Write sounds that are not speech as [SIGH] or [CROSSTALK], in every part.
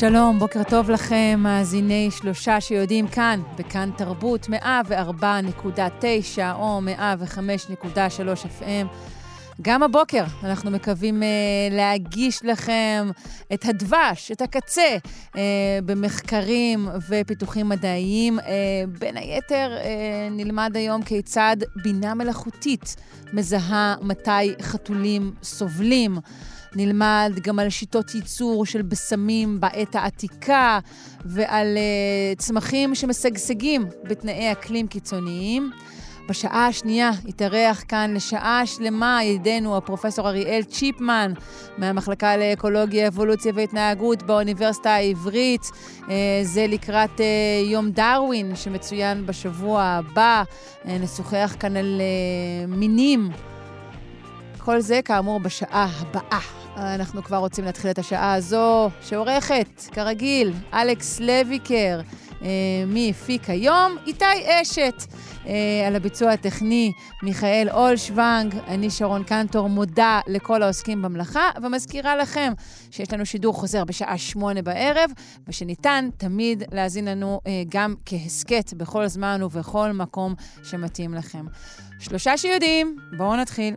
שלום, בוקר טוב לכם, מאזיני שלושה שיודעים כאן, בכאן תרבות, 104.9 או 105.3 FM. גם הבוקר אנחנו מקווים uh, להגיש לכם את הדבש, את הקצה, uh, במחקרים ופיתוחים מדעיים. Uh, בין היתר, uh, נלמד היום כיצד בינה מלאכותית מזהה מתי חתולים סובלים. נלמד גם על שיטות ייצור של בשמים בעת העתיקה ועל uh, צמחים שמשגשגים בתנאי אקלים קיצוניים. בשעה השנייה התארח כאן לשעה שלמה ידידנו הפרופסור אריאל צ'יפמן מהמחלקה לאקולוגיה, אבולוציה והתנהגות באוניברסיטה העברית. אה, זה לקראת אה, יום דרווין שמצוין בשבוע הבא. נשוחח כאן על מינים. כל זה כאמור בשעה הבאה. אנחנו כבר רוצים להתחיל את השעה הזו, שעורכת, כרגיל, אלכס לויקר. אה, מי הפיק היום? איתי אשת. אה, על הביצוע הטכני, מיכאל אולשוונג, אני שרון קנטור, מודה לכל העוסקים במלאכה, ומזכירה לכם שיש לנו שידור חוזר בשעה שמונה בערב, ושניתן תמיד להאזין לנו אה, גם כהסכת בכל זמן ובכל מקום שמתאים לכם. שלושה שיודעים, בואו נתחיל.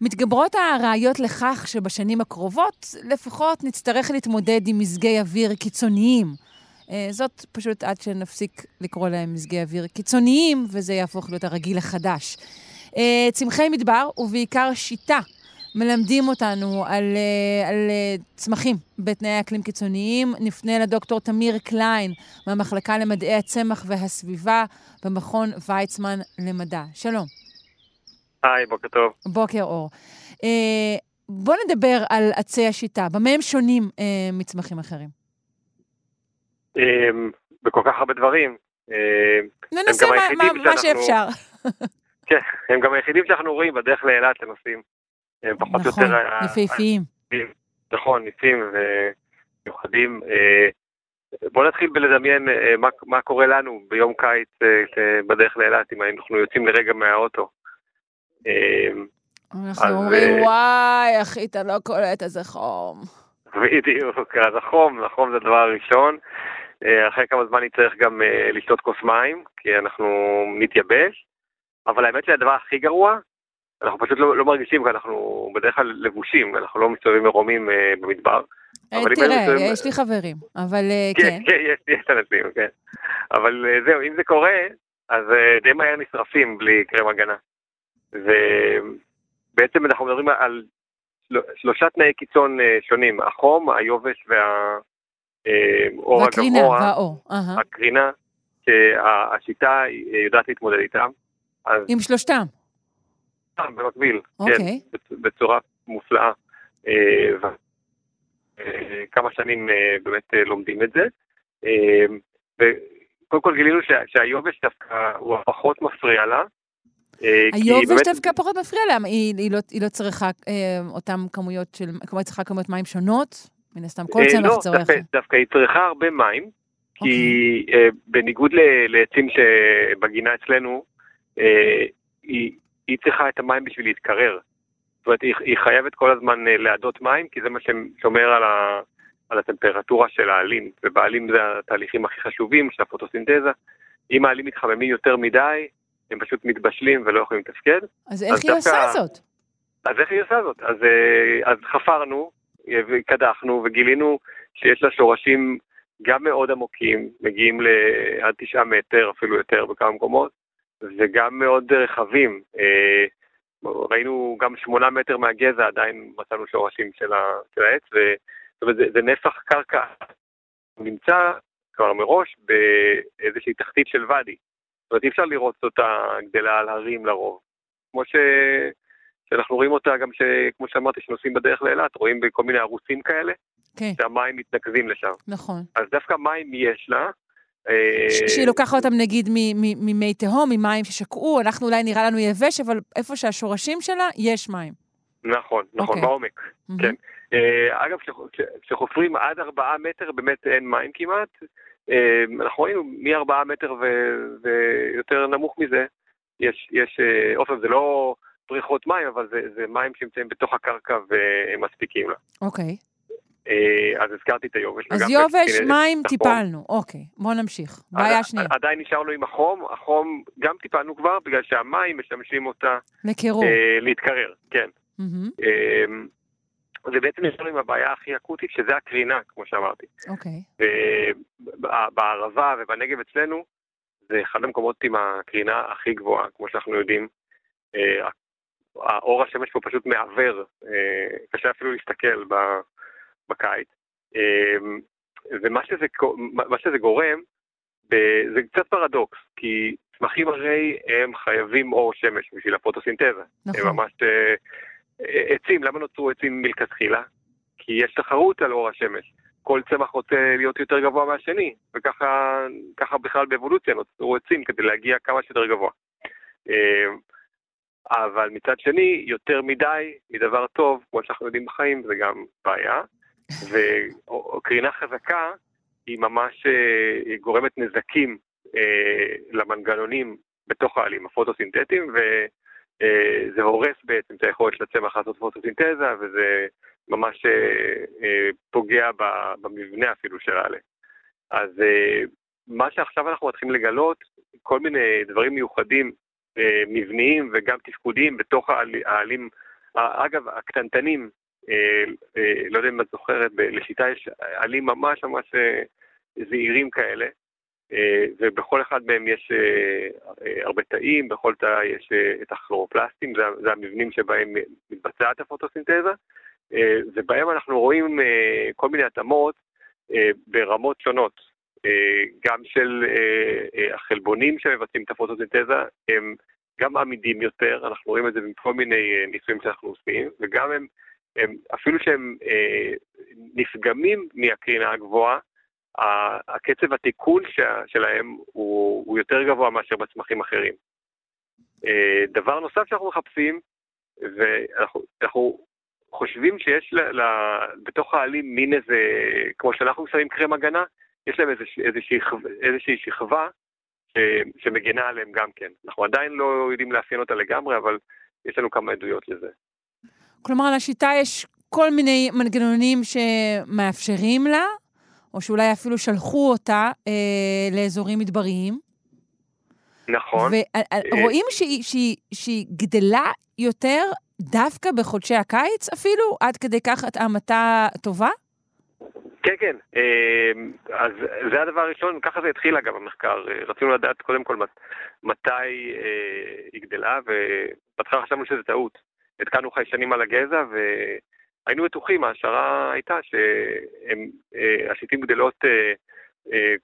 מתגברות הראיות לכך שבשנים הקרובות לפחות נצטרך להתמודד עם מזגי אוויר קיצוניים. אה, זאת פשוט עד שנפסיק לקרוא להם מזגי אוויר קיצוניים, וזה יהפוך להיות הרגיל החדש. אה, צמחי מדבר, ובעיקר שיטה, מלמדים אותנו על, אה, על צמחים בתנאי אקלים קיצוניים. נפנה לדוקטור תמיר קליין מהמחלקה למדעי הצמח והסביבה במכון ויצמן למדע. שלום. היי, בוקר טוב. בוקר אור. אה, בוא נדבר על עצי השיטה. במה הם שונים אה, מצמחים אחרים? אה, בכל כך הרבה דברים. אה, ננסה מה, מה, מה שאפשר. [LAUGHS] כן, הם גם היחידים שאנחנו רואים בדרך לאילת לנושאים. הם פחות נכון, יותר... נכון, יפהפיים. נכון, ניסים ומיוחדים. אה, בוא נתחיל בלדמיין אה, מה, מה קורה לנו ביום קיץ בדרך לאילת, אם אנחנו יוצאים לרגע מהאוטו. אמ, אנחנו אומרים, אה, וואי, אחי, אתה לא קולט איזה חום. בדיוק, אז החום, החום זה הדבר הראשון. אה, אחרי כמה זמן נצטרך גם אה, לשתות כוס מים, כי אנחנו נתייבש. אבל האמת שהדבר הכי גרוע, אנחנו פשוט לא, לא מרגישים, כי אנחנו בדרך כלל לבושים, אנחנו לא מסתובבים מרומים במדבר. תראה, יש לי חברים, אבל כן. כן, כן, יש לי אנשים, כן. אבל זהו, אם זה קורה, אז די מהר נשרפים בלי קרם הגנה. ובעצם אנחנו מדברים על שלושה תנאי קיצון אה, שונים, החום, היובש והאור אה, והקרינה, הגבוה, והאור. הקרינה, שהשיטה יודעת להתמודד איתם. אז... עם שלושתם? במקביל, אוקיי. כן, בצורה מופלאה. אה, כמה שנים באמת לומדים את זה. וקודם כל גילינו שהיובש דווקא הוא הפחות מפריע לה, אה, היובש דווקא פחות מפריע לה, היא לא, לא צריכה אה, אותן כמויות של, כלומר היא צריכה כמויות מים שונות? מן הסתם כל צמח לא, צורך. לא, דווקא היא צריכה הרבה מים, כי אוקיי. בניגוד לעצים שבגינה אצלנו, היא צריכה את המים בשביל להתקרר. זאת אומרת, היא חייבת כל הזמן להדות מים, כי זה מה ששומר על, ה, על הטמפרטורה של העלים, ובעלים זה התהליכים הכי חשובים של הפוטוסינתזה. אם העלים מתחממים יותר מדי, הם פשוט מתבשלים ולא יכולים לתפקד. אז איך אז היא דווקא... עושה זאת? אז איך היא עושה זאת? אז, אה, אז חפרנו, וקדחנו וגילינו שיש לה שורשים גם מאוד עמוקים, מגיעים לעד תשעה מטר, אפילו יותר בכמה מקומות, וגם מאוד רחבים. אה, ראינו גם שמונה מטר מהגזע, עדיין מצאנו שורשים של, העץ, זאת אומרת, זה, זה נפח קרקע נמצא כבר מראש באיזושהי תחתית של ואדי. זאת אומרת, אי אפשר לראות אותה גדלה על הרים לרוב. כמו ש... שאנחנו רואים אותה גם, ש... כמו שאמרתי, שנוסעים בדרך לאילת, רואים בכל מיני ערוצים כאלה, כן. שהמים מתנקזים לשם. נכון. אז דווקא מים יש לה, ש- שהיא לוקחת אותם נגיד ממי תהום, ממים ששקעו, אנחנו אולי נראה לנו יבש, אבל איפה שהשורשים שלה, יש מים. נכון, נכון, אוקיי. בעומק. מהמם. כן. אה, אגב, כש- כש- כשחופרים עד ארבעה מטר באמת אין מים כמעט. אה, אנחנו ראינו מארבעה מטר ו- ויותר נמוך מזה, יש, יש, אה, עוד פעם, זה לא בריכות מים, אבל זה, זה מים שנמצאים בתוך הקרקע והם מספיקים לה. אוקיי. אה, אז הזכרתי את היובש. אז יובש, מים. טיפלנו. אוקיי, בואו נמשיך. בעיה שנייה, עדיין נשארנו עם החום, החום גם טיפלנו כבר, בגלל שהמים משמשים אותה לקירור. אה, להתקרר, כן. ובעצם נשארנו עם הבעיה הכי אקוטית, שזה הקרינה, כמו שאמרתי. אוקיי. ובערבה ובנגב אצלנו, זה אחד המקומות עם הקרינה הכי גבוהה, כמו שאנחנו יודעים. אה, האור השמש פה פשוט מעוור, אה, קשה אפילו להסתכל בקיץ. אה, ומה שזה, שזה גורם, זה קצת פרדוקס, כי צמחים הרי הם חייבים אור שמש בשביל הפוטוסינתזה. הם נכון. ממש אה, אה, עצים, למה נוצרו עצים מלכתחילה? כי יש תחרות על אור השמש. כל צמח רוצה להיות יותר גבוה מהשני, וככה ככה בכלל באבולוציה נוצרו עצים כדי להגיע כמה שיותר גבוה. אה, אבל מצד שני, יותר מדי מדבר טוב, כמו שאנחנו יודעים בחיים, זה גם בעיה. [LAUGHS] וקרינה חזקה היא ממש אה, היא גורמת נזקים אה, למנגנונים בתוך העלים הפוטוסינתטיים, וזה הורס בעצם את היכולת של הצמח לעשות פוטוסינתזה, וזה ממש אה, אה, פוגע במבנה אפילו של העלה. אז אה, מה שעכשיו אנחנו מתחילים לגלות, כל מיני דברים מיוחדים, אה, מבניים וגם תפקודיים בתוך העל- העלים, אה, אגב, הקטנטנים, אה, אה, לא יודע אם את זוכרת, לשיטה יש עלים ממש ממש אה, זעירים כאלה, אה, ובכל אחד מהם יש אה, אה, הרבה תאים, בכל תא יש אה, את הכלורופלסטים, זה, זה המבנים שבהם מתבצעת הפוטוסינתזה, אה, ובהם אנחנו רואים אה, כל מיני התאמות אה, ברמות שונות, אה, גם של אה, אה, החלבונים שמבצעים את הפוטוסינתזה, הם גם עמידים יותר, אנחנו רואים את זה בכל מיני אה, ניסויים שאנחנו עושים, וגם הם, הם אפילו שהם אה, נפגמים מהקרינה הגבוהה, הקצב התיקון שלהם הוא, הוא יותר גבוה מאשר בצמחים אחרים. אה, דבר נוסף שאנחנו מחפשים, ואנחנו אנחנו חושבים שיש ל, ל, בתוך העלים מין איזה, כמו שאנחנו שמים קרם הגנה, יש להם איזוש, איזושהי, איזושהי שכבה ש, שמגנה עליהם גם כן. אנחנו עדיין לא יודעים לאפיין אותה לגמרי, אבל יש לנו כמה עדויות לזה. כלומר, לשיטה יש כל מיני מנגנונים שמאפשרים לה, או שאולי אפילו שלחו אותה אה, לאזורים מדבריים. נכון. ורואים שהיא, שהיא, שהיא גדלה יותר דווקא בחודשי הקיץ אפילו, עד כדי כך התאמתה טובה? כן, כן. אה, אז זה הדבר הראשון, ככה זה התחיל אגב המחקר. אה, רצינו לדעת קודם כל מת- מתי אה, היא גדלה, ובהתחלה חשבנו שזה טעות. התקנו חיישנים על הגזע, והיינו בטוחים, ההשערה הייתה שהשיטים גדלות אה, אה,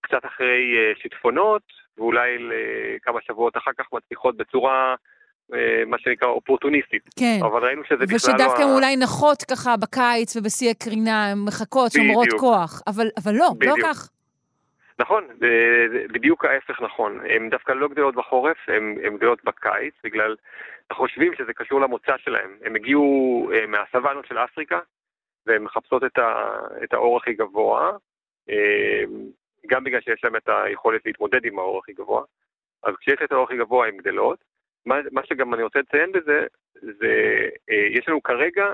קצת אחרי אה, שיטפונות, ואולי לכמה שבועות אחר כך מצליחות בצורה, אה, מה שנקרא, אופורטוניסטית. כן. אבל ראינו שזה בכלל לא... ושדווקא ה- אולי נחות ככה בקיץ ובשיא הקרינה, הן מחכות, שומרות. כוח. אבל, אבל לא, לא בדיוק. כך. נכון, בדיוק ההפך נכון. הן דווקא לא גדלות בחורף, הן גדלות בקיץ, בגלל, אנחנו חושבים שזה קשור למוצא שלהן. הן הגיעו אה, מהסוואנות של אפריקה, והן מחפשות את, ה, את האור הכי גבוה, אה, גם בגלל שיש להן את היכולת להתמודד עם האור הכי גבוה. אז כשיש את האור הכי גבוה הן גדלות. מה, מה שגם אני רוצה לציין בזה, זה אה, יש לנו כרגע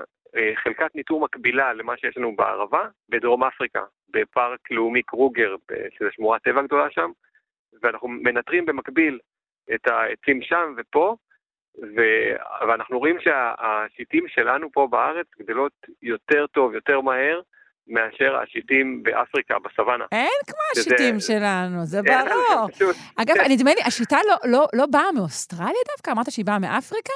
חלקת ניטור מקבילה למה שיש לנו בערבה, בדרום אפריקה, בפארק לאומי קרוגר, שזה שמורת טבע גדולה שם, ואנחנו מנטרים במקביל את העצים שם ופה, ו... ואנחנו רואים שהשיטים שלנו פה בארץ גדלות יותר טוב, יותר מהר, מאשר השיטים באפריקה, בסוואנה. אין כמו שזה- השיטים שלנו, זה ברור. אגב, נדמה לי, השיטה לא, לא, לא באה מאוסטרליה דווקא? אמרת שהיא באה מאפריקה?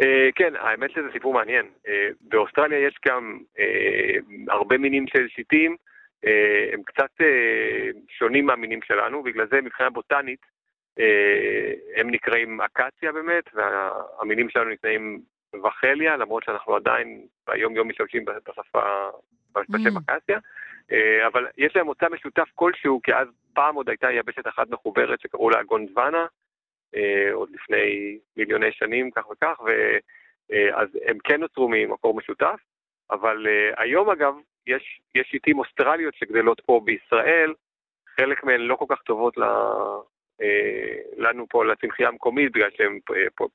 אה, כן, האמת שזה סיפור מעניין. אה, באוסטרליה יש גם אה, הרבה מינים של שיטים, הם קצת שונים מהמינים שלנו, בגלל זה מבחינה בוטנית הם נקראים אקציה באמת, והמינים שלנו נקראים וחליה, למרות שאנחנו עדיין ביום יום משתמשים בשפה, בשם Mm. אקציה. אבל יש להם מוצא משותף כלשהו, כי אז פעם עוד הייתה יבשת אחת מחוברת שקראו לה גונדוואנה, עוד לפני מיליוני שנים, כך וכך, ואז הם כן נוצרו ממקור משותף, אבל היום אגב, יש, יש שיטים אוסטרליות שגדלות פה בישראל, חלק מהן לא כל כך טובות אה, לנו פה לצמחייה המקומית, בגלל שהן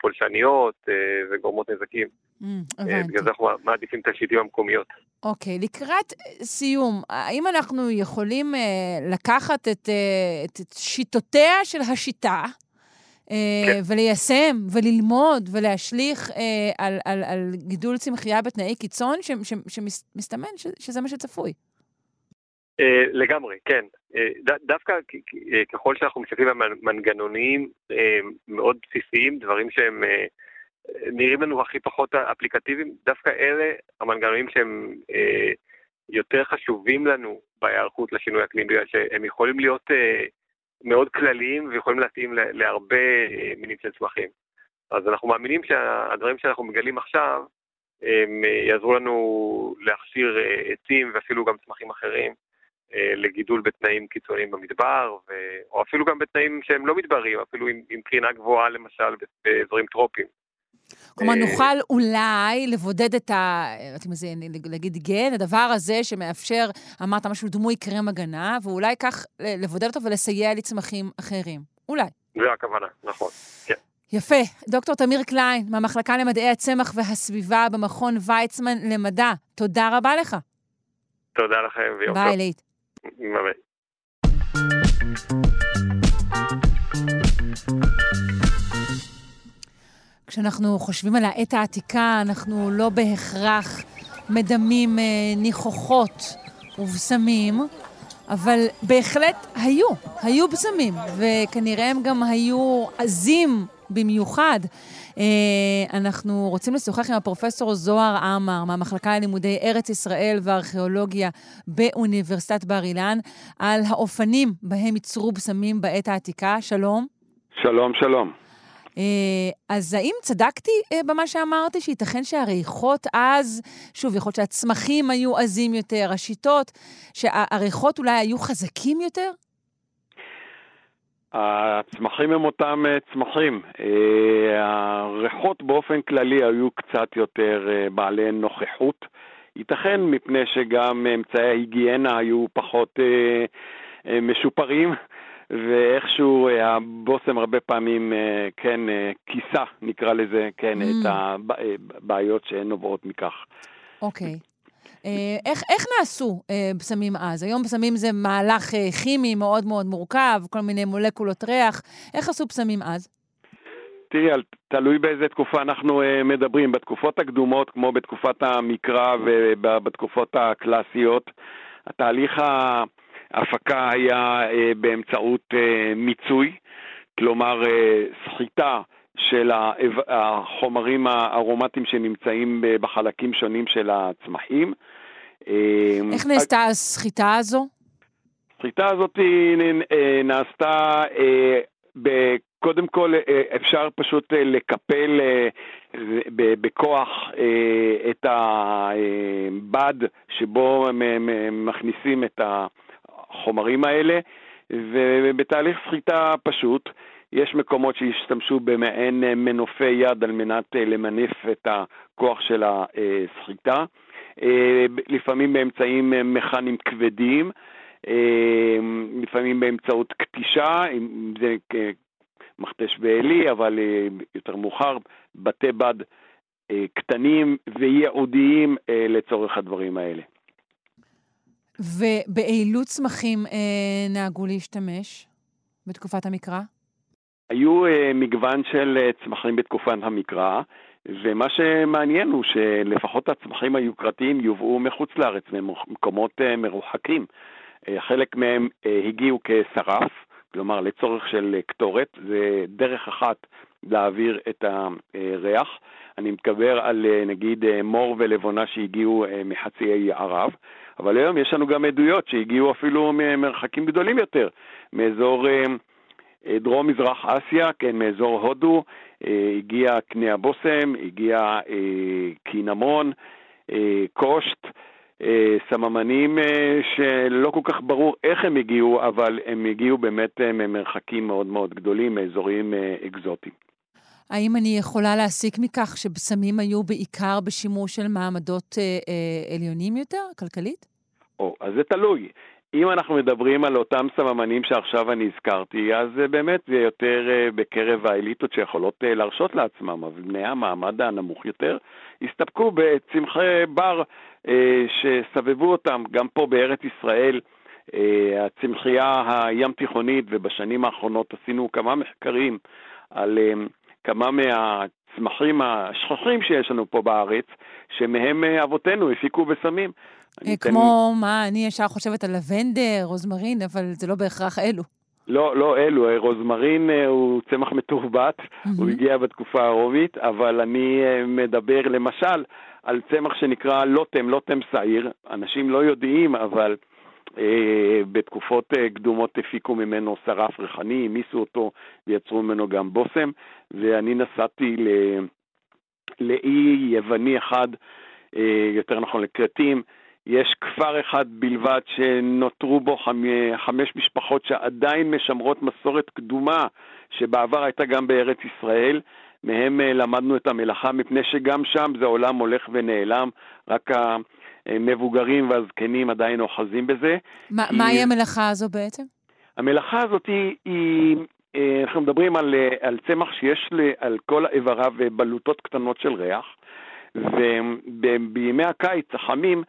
פולשניות אה, וגורמות נזקים. Mm, אה, בגלל זה אנחנו מעדיפים את השיטים המקומיות. אוקיי, לקראת סיום, האם אנחנו יכולים לקחת את, את שיטותיה של השיטה, כן. וליישם וללמוד ולהשליך על, על, על גידול צמחייה בתנאי קיצון, שמסתמן שזה מה שצפוי. אה, לגמרי, כן. אה, דווקא אה, ככל שאנחנו מסתכלים על מנגנונים מאוד בסיסיים, דברים שהם נראים לנו הכי פחות אפליקטיביים, דווקא אלה המנגנונים שהם יותר חשובים לנו בהיערכות לשינוי אקלים, בגלל שהם יכולים להיות מאוד כלליים ויכולים להתאים להרבה מינים של צמחים. אז אנחנו מאמינים שהדברים שאנחנו מגלים עכשיו, הם יעזרו לנו להכשיר עצים ואפילו גם צמחים אחרים אה, לגידול בתנאים קיצוניים במדבר, ו... או אפילו גם בתנאים שהם לא מדבריים, אפילו עם, עם קרינה גבוהה למשל באזורים טרופיים. כלומר, אה, נוכל אולי לבודד את ה... אתם יודעים, להגיד גן, הדבר הזה שמאפשר, אמרת משהו דמוי קרם הגנה, ואולי כך לבודד אותו ולסייע לצמחים אחרים. אולי. זה הכוונה, נכון, כן. יפה. דוקטור תמיר קליין, מהמחלקה למדעי הצמח והסביבה במכון ויצמן למדע, תודה רבה לך. תודה לכם ויום טוב. ביי, ליט. ביי. כשאנחנו חושבים על העת העתיקה, אנחנו לא בהכרח מדמים אה, ניחוחות ובשמים, אבל בהחלט היו, היו בשמים, וכנראה הם גם היו עזים במיוחד. אה, אנחנו רוצים לשוחח עם הפרופסור זוהר עמר מהמחלקה ללימודי ארץ ישראל וארכיאולוגיה באוניברסיטת בר אילן על האופנים בהם ייצרו בשמים בעת העתיקה. שלום. שלום, שלום. אה, אז האם צדקתי אה, במה שאמרתי, שייתכן שהריחות אז, שוב, יכול להיות שהצמחים היו עזים יותר, השיטות, שהריחות אולי היו חזקים יותר? הצמחים הם אותם אה, צמחים. הריחות באופן כללי היו קצת יותר בעלי נוכחות. ייתכן מפני שגם אמצעי ההיגיינה היו פחות משופרים, ואיכשהו הבושם הרבה פעמים, כן, כיסה, נקרא לזה, כן, mm. את הבעיות שנובעות מכך. אוקיי. Okay. אה, איך, איך נעשו אה, בשמים אז? היום בשמים זה מהלך אה, כימי מאוד מאוד מורכב, כל מיני מולקולות ריח. איך עשו בשמים אז? תראי, תלוי באיזה תקופה אנחנו uh, מדברים. בתקופות הקדומות, כמו בתקופת המקרא ובתקופות הקלאסיות, התהליך ההפקה היה uh, באמצעות uh, מיצוי, כלומר uh, סחיטה של החומרים הארומטיים שנמצאים בחלקים שונים של הצמחים. איך נעשתה הסחיטה הזו? הסחיטה הזאת אה, נעשתה, אה, קודם כל אה, אפשר פשוט לקפל בכוח את הבד שבו מכניסים את החומרים האלה, ובתהליך סחיטה פשוט יש מקומות שהשתמשו במעין מנופי יד על מנת למנף את הכוח של הסחיטה. אה, לפעמים באמצעים אה, מכניים כבדים, אה, לפעמים באמצעות קטישה, אם זה מכתש בעלי, אבל יותר מאוחר, בתי בד קטנים וייעודיים לצורך הדברים האלה. ובאילו צמחים אה, נהגו להשתמש בתקופת המקרא? היו אה, מגוון של אה, צמחים בתקופת המקרא. ומה שמעניין הוא שלפחות הצמחים היוקרתיים יובאו מחוץ לארץ, ממקומות אה, מרוחקים. אה, חלק מהם אה, הגיעו כשרף, כלומר לצורך של קטורת, זה דרך אחת להעביר את הריח. אני מתגבר על נגיד מור ולבונה שהגיעו מחצי האי ערב, אבל היום יש לנו גם עדויות שהגיעו אפילו ממרחקים גדולים יותר, מאזור דרום-מזרח אסיה, כן, מאזור הודו, אה, הגיע קנה הבושם, הגיע אה, קינמון, קושט, סממנים שלא כל כך ברור איך הם הגיעו, אבל הם הגיעו באמת ממרחקים מאוד מאוד גדולים, מאזורים אקזוטיים. האם אני יכולה להסיק מכך שבשמים היו בעיקר בשימוש של מעמדות אה, אה, עליונים יותר, כלכלית? או, אז זה תלוי. אם אנחנו מדברים על אותם סממנים שעכשיו אני הזכרתי, אז באמת זה יותר אה, בקרב האליטות שיכולות אה, להרשות לעצמם, אבל בני המעמד הנמוך יותר הסתפקו בצמחי בר אה, שסבבו אותם. גם פה בארץ ישראל, הצמחייה הים תיכונית, ובשנים האחרונות עשינו כמה מחקרים על כמה מהצמחים השכוחים שיש לנו פה בארץ, שמהם אבותינו הפיקו בסמים. אה, כמו אתן... מה, אני ישר חושבת על לבנדר, רוזמרין, אבל זה לא בהכרח אלו. לא, לא אלו, אה, רוזמרין אה, הוא צמח מתורבת, mm-hmm. הוא הגיע בתקופה הרומית, אבל אני מדבר למשל על צמח שנקרא לוטם, לוטם שעיר, אנשים לא יודעים, אבל אה, בתקופות אה, קדומות הפיקו ממנו שרף ריחני, העמיסו אותו ויצרו ממנו גם בושם, ואני נסעתי ל... לאי יווני אחד, אה, יותר נכון לכרתים, יש כפר אחד בלבד שנותרו בו חמש משפחות שעדיין משמרות מסורת קדומה שבעבר הייתה גם בארץ ישראל. מהם למדנו את המלאכה, מפני שגם שם זה עולם הולך ונעלם, רק המבוגרים והזקנים עדיין אוחזים בזה. ما, כי... מהי המלאכה הזו בעצם? המלאכה הזאת היא, היא אה, אנחנו מדברים על, אה, על צמח שיש על כל איבריו בלוטות קטנות של ריח, ובימי הקיץ החמים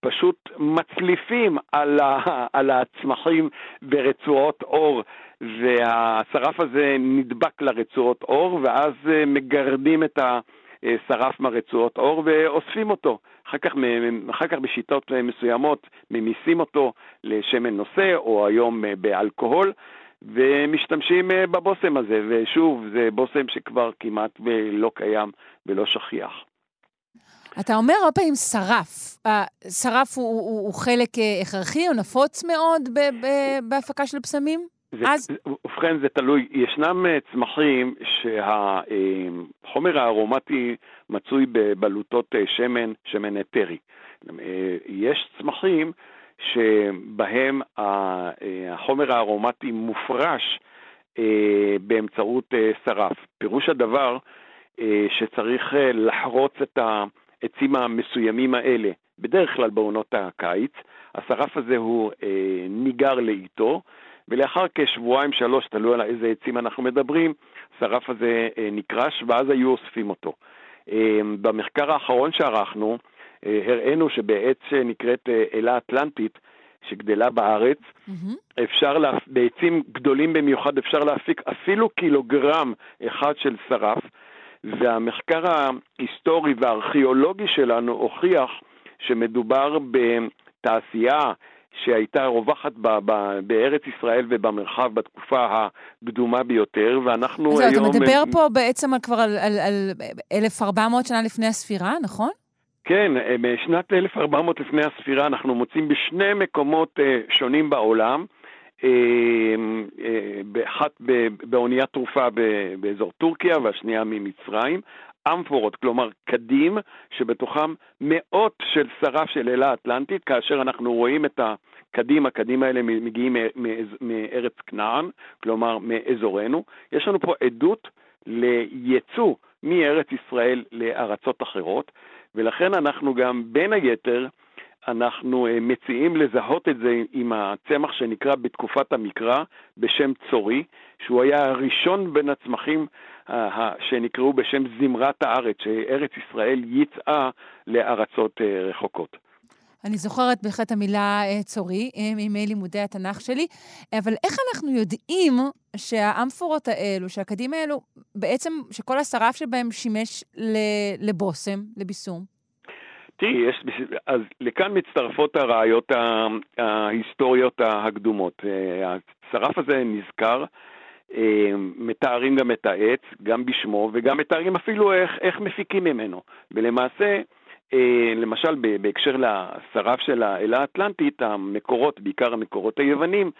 פשוט מצליפים על, ה, על הצמחים ברצועות אור, והשרף הזה נדבק לרצועות אור, ואז אה, מגרדים את השרף מהרצועות אור ואוספים אותו. אחר כך, אחר כך בשיטות מסוימות ממיסים אותו לשמן נושא, או היום באלכוהול. ומשתמשים בבושם הזה, ושוב, זה בושם שכבר כמעט לא קיים ולא שכיח. אתה אומר הרבה פעמים שרף. שרף הוא, הוא, הוא חלק אה, הכרחי או נפוץ מאוד בהפקה של בשמים? זה, אז... ובכן, זה תלוי. ישנם אה, צמחים שהחומר הארומטי מצוי בבלוטות אה, שמן, שמן אתרי. יש צמחים שבהם החומר הארומטי מופרש באמצעות שרף. פירוש הדבר שצריך לחרוץ את ה... העצים המסוימים האלה, בדרך כלל בעונות הקיץ, השרף הזה הוא אה, ניגר לאיטו, ולאחר כשבועיים שלוש, תלוי על איזה עצים אנחנו מדברים, השרף הזה אה, נקרש, ואז היו אוספים אותו. אה, במחקר האחרון שערכנו, אה, הראינו שבעץ שנקראת אה, אלה אטלנטית, שגדלה בארץ, mm-hmm. אפשר, לה, בעצים גדולים במיוחד אפשר להפיק אפילו קילוגרם אחד של שרף, והמחקר ההיסטורי והארכיאולוגי שלנו הוכיח שמדובר בתעשייה שהייתה רווחת ב- ב- בארץ ישראל ובמרחב בתקופה הקדומה ביותר, ואנחנו אז היום... אתה מדבר פה בעצם כבר על, על, על 1,400 שנה לפני הספירה, נכון? כן, בשנת 1400 לפני הספירה אנחנו מוצאים בשני מקומות אה, שונים בעולם. אמ, אה, אחת באוניית תרופה באזור טורקיה והשנייה ממצרים, אמפורות, כלומר קדים, שבתוכם מאות של שרף של אלה האטלנטית, כאשר אנחנו רואים את הקדים, הקדים האלה מגיעים מארץ כנען, כלומר מאזורנו. יש לנו פה עדות לייצוא מארץ ישראל לארצות אחרות, ולכן אנחנו גם בין היתר אנחנו אה, מציעים לזהות את זה עם הצמח שנקרא בתקופת המקרא בשם צורי, שהוא היה הראשון בין הצמחים אה, שנקראו בשם זמרת הארץ, שארץ ישראל יצאה לארצות אה, רחוקות. אני זוכרת בהחלט המילה צורי מימי לימודי התנ"ך שלי, אבל איך אנחנו יודעים שהאמפורות האלו, שהקדים האלו, בעצם, שכל השרף שבהם שימש לבושם, לביסום? תראי, יש, [LAUGHS] אז לכאן מצטרפות הראיות ההיסטוריות הקדומות. אה, השרף הזה נזכר, אה, מתארים גם את העץ, גם בשמו, וגם מתארים אפילו איך, איך מפיקים ממנו. ולמעשה, אה, למשל בהקשר לשרף של האלה האטלנטית, המקורות, בעיקר המקורות היוונים,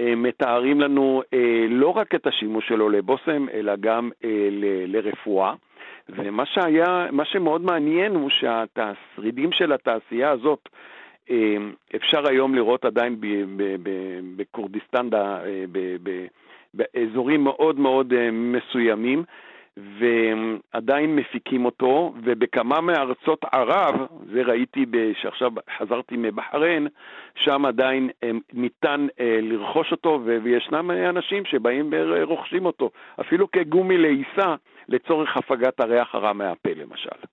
מתארים לנו לא רק את השימוש שלו לבושם, אלא גם לרפואה. ומה שהיה, מה שמאוד מעניין הוא שהשרידים של התעשייה הזאת, אה, אפשר היום לראות עדיין בכורדיסטן, באזורים מאוד מאוד אה, מסוימים, ועדיין מפיקים אותו, ובכמה מארצות ערב, זה ראיתי שעכשיו חזרתי מבחריין, שם עדיין אה, ניתן לרכוש אותו, וישנם אנשים שבאים ורוכשים אותו, אפילו כגומי לעיסה, לצורך הפגת הריח הרע מהפה למשל.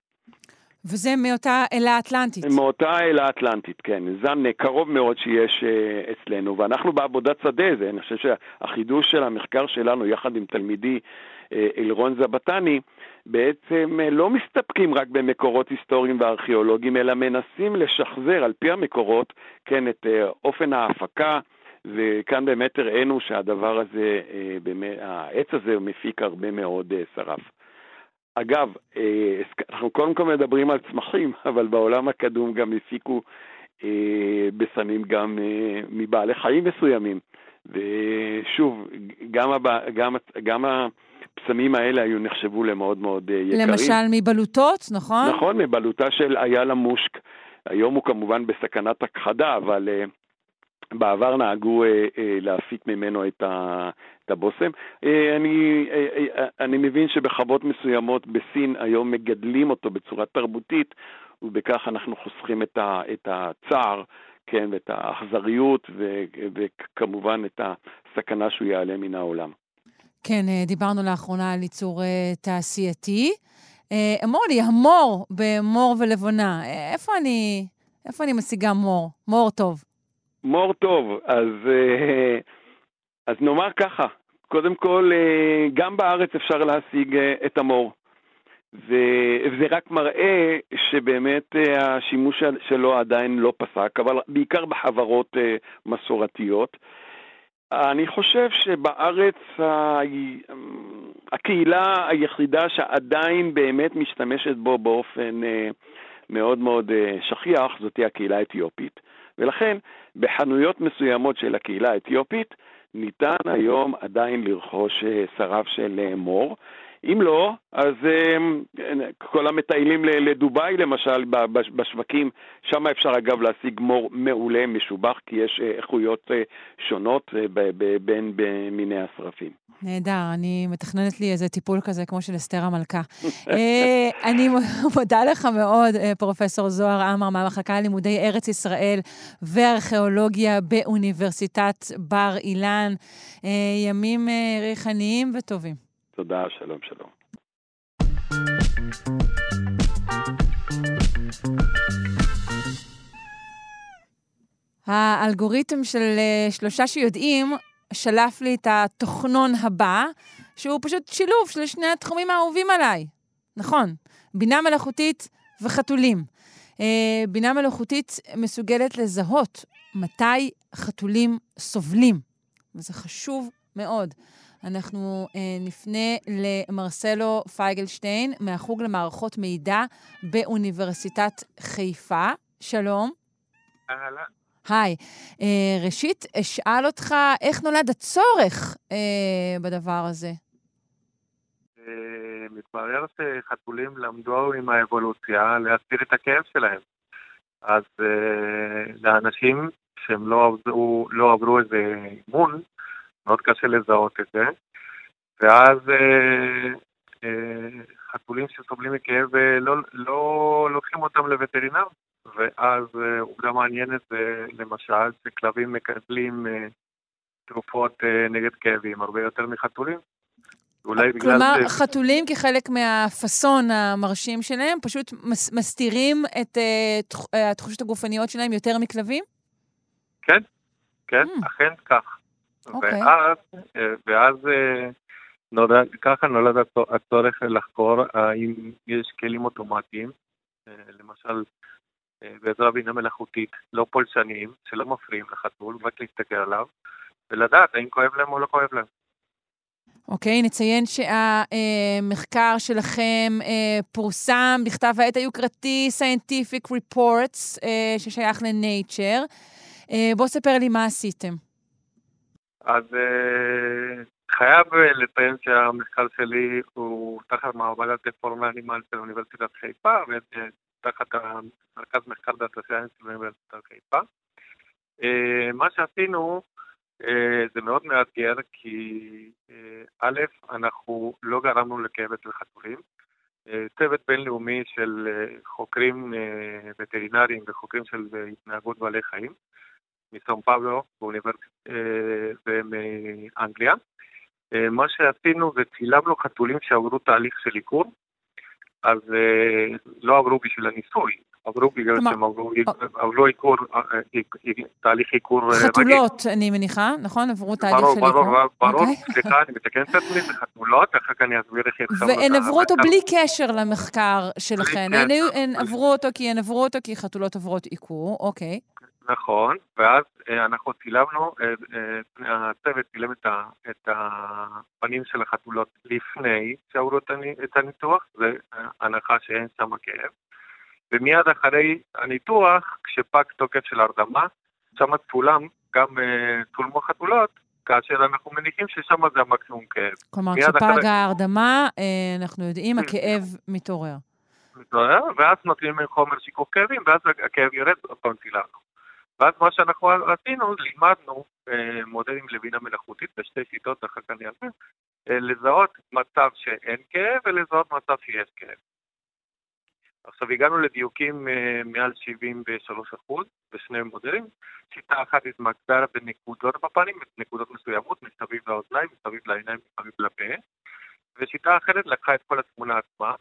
וזה מאותה אלה אטלנטית. מאותה אלה אטלנטית, כן. זן קרוב מאוד שיש uh, אצלנו, ואנחנו בעבודת שדה, זה, אני חושב שהחידוש של המחקר שלנו, יחד עם תלמידי uh, אלרון זבטני, בעצם uh, לא מסתפקים רק במקורות היסטוריים וארכיאולוגיים, אלא מנסים לשחזר על פי המקורות, כן, את אופן ההפקה, וכאן באמת הראינו שהדבר הזה, באמת, העץ הזה מפיק הרבה מאוד uh, שרף. אגב, אה, אנחנו קודם כל מדברים על צמחים, [LAUGHS] אבל בעולם הקדום גם הפיקו אה, בשמים גם אה, מבעלי חיים מסוימים. ושוב, גם, הבא, גם, גם הפסמים האלה היו נחשבו למאוד מאוד יקרים. למשל מבלוטות, נכון? נכון, מבלוטה של אייל המושק. היום הוא כמובן בסכנת הכחדה, אבל בעבר נהגו אה, אה, להפיק ממנו את, ה, את הבושם. אה, אני, אה, אה, אני מבין שבחוות מסוימות בסין היום מגדלים אותו בצורה תרבותית, ובכך אנחנו חוסכים את, ה, את הצער, כן, ואת האכזריות, ו, וכמובן את הסכנה שהוא יעלה מן העולם. כן, אה, דיברנו לאחרונה על ייצור אה, תעשייתי. אה, אמור לי, המור במור ולבונה, איפה אני, איפה אני משיגה מור? מור טוב. מור טוב, אז, אה, [LAUGHS] אז נאמר ככה, קודם כל, אה, גם בארץ אפשר להשיג אה, את המור. וזה רק מראה שבאמת השימוש שלו עדיין לא פסק, אבל בעיקר בחברות מסורתיות. אני חושב שבארץ הקהילה היחידה שעדיין באמת משתמשת בו באופן מאוד מאוד שכיח זאת הקהילה האתיופית. ולכן בחנויות מסוימות של הקהילה האתיופית ניתן היום עדיין לרכוש אה, שרף של אה, מור. אם לא, אז אה, כל המטיילים לדובאי למשל, בשווקים, שם אפשר אגב להשיג מור מעולה, משובח, כי יש איכויות שונות בין מיני השרפים. נהדר, אני מתכננת לי איזה טיפול כזה, כמו של אסתר המלכה. אה, אני [LAUGHS] מודה לך מאוד, אה, פרופ' זוהר עמר, מהמחלקה ללימודי ארץ ישראל וארכיאולוגיה באוניברסיטת בר אילן. אה, ימים ריחניים וטובים. תודה, שלום, שלום. האלגוריתם של שלושה שיודעים שלף לי את התוכנון הבא, שהוא פשוט שילוב של שני התחומים האהובים עליי. נכון, בינה מלאכותית וחתולים. אה, בינה מלאכותית מסוגלת לזהות מתי חתולים סובלים, וזה חשוב מאוד. אנחנו אה, נפנה למרסלו פייגלשטיין מהחוג למערכות מידע באוניברסיטת חיפה. שלום. אהלן. היי. Uh, ראשית, אשאל אותך, איך נולד הצורך uh, בדבר הזה? Uh, מתברר שחתולים למדו עם האבולוציה להסתיר את הכאב שלהם. אז uh, לאנשים שהם לא עברו, לא עברו איזה אימון, מאוד קשה לזהות את זה. ואז uh, uh, חתולים שסובלים מכאב לא, לא לוקחים אותם לווטרינר, ואז אה, עובדה מעניינת זה למשל שכלבים מקבלים אה, תרופות אה, נגד כאבים הרבה יותר מחתולים. אולי בגלל כלומר, ש... חתולים כחלק מהפאסון המרשים שלהם, פשוט מס, מסתירים את uh, התחושות הגופניות שלהם יותר מכלבים? כן, כן, mm. אכן כך. אוקיי. ואז, ואז נולד, ככה נולד הצורך לחקור האם יש כלים אוטומטיים, למשל בעזרה בינה מלאכותית, לא פולשניים, שלא מפריעים לחתול, רק להסתכל עליו, ולדעת האם כואב להם או לא כואב להם. אוקיי, okay, נציין שהמחקר שלכם אה, פורסם בכתב העת היוקרתי Scientific Reports, אה, ששייך ל-Nature. אה, בוא ספר לי מה עשיתם. אז חייב לציין שהמחקר שלי הוא תחת מעבדת Tech for Animal של אוניברסיטת חיפה ותחת המרכז מחקר data science של אוניברסיטת חיפה. מה שעשינו זה מאוד מאתגר כי א', אנחנו לא גרמנו לכאב אצל חתולים. צוות בינלאומי של חוקרים וטרינריים וחוקרים של התנהגות בעלי חיים מסאום פאבלו ומאנגליה. מה שעשינו זה צילמנו חתולים שעברו תהליך של עיקור, אז לא עברו בשביל הניסוי, עברו בגלל שהם עברו עיקור, תהליך עיקור רגיל. חתולות, אני מניחה, נכון? עברו תהליך של עיקור. ברור, ברור, ברור, סליחה, אני מתקן את עצמי, זה חתולות, אחר כך אני אסביר איך יתחברו. והן עברו אותו בלי קשר למחקר שלכן. הן עברו אותו כי הן עברו אותו כי חתולות עוברות עיקור, אוקיי. נכון, ואז אנחנו צילמנו, הצוות צילם את הפנים של החתולות לפני שעברו את הניתוח, זה הנחה שאין שם כאב. ומיד אחרי הניתוח, כשפג תוקף של הרדמה, שם צולם, גם צולמו חתולות, כאשר אנחנו מניחים ששם זה המקסימום כאב. כלומר, כשפג אחרי... ההרדמה, אנחנו יודעים, הכאב מתעורר. מתעורר, ואז נותנים חומר שיקוף כאבים, ואז הכאב יורד, עוד פעם צילמנו. ואז מה שאנחנו עשינו, לימדנו מודלים לבינה מלאכותית בשתי שיטות, אחר כך אני אעשה, לזהות מצב שאין כאב ולזהות מצב שיש כאב. עכשיו הגענו לדיוקים מעל 73 אחוז בשני מודלים. שיטה אחת התמקדה בנקודות בפנים, נקודות מסוימות, מסביב לאוזניים, מסביב לעיניים, מסביב לפה, ושיטה אחרת לקחה את כל התמונה עצמה,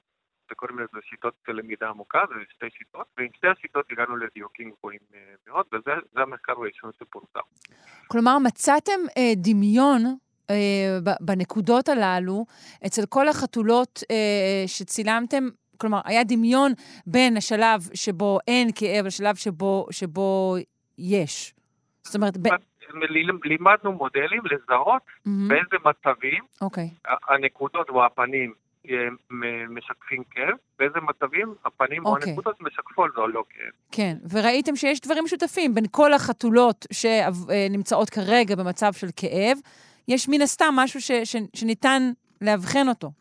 וקוראים לזה שיטות למידה עמוקה, זה שתי שיטות, ועם שתי השיטות הגענו לדיוקים גבוהים מאוד, וזה המחקר הראשון שפורסם. כלומר, מצאתם אה, דמיון אה, בנקודות הללו אצל כל החתולות אה, שצילמתם כלומר, היה דמיון בין השלב שבו אין כאב לשלב שבו, שבו יש. זאת אומרת... ב... לימדנו מודלים לזהות mm-hmm. באיזה מצבים okay. אוקיי. הנקודות או הפנים משקפים כאב, באיזה מצבים הפנים okay. או אוקיי. הנקודות משקפות זה או לא כאב. כן, וראיתם שיש דברים משותפים בין כל החתולות שנמצאות כרגע במצב של כאב, יש מן הסתם משהו ש, ש, שניתן לאבחן אותו.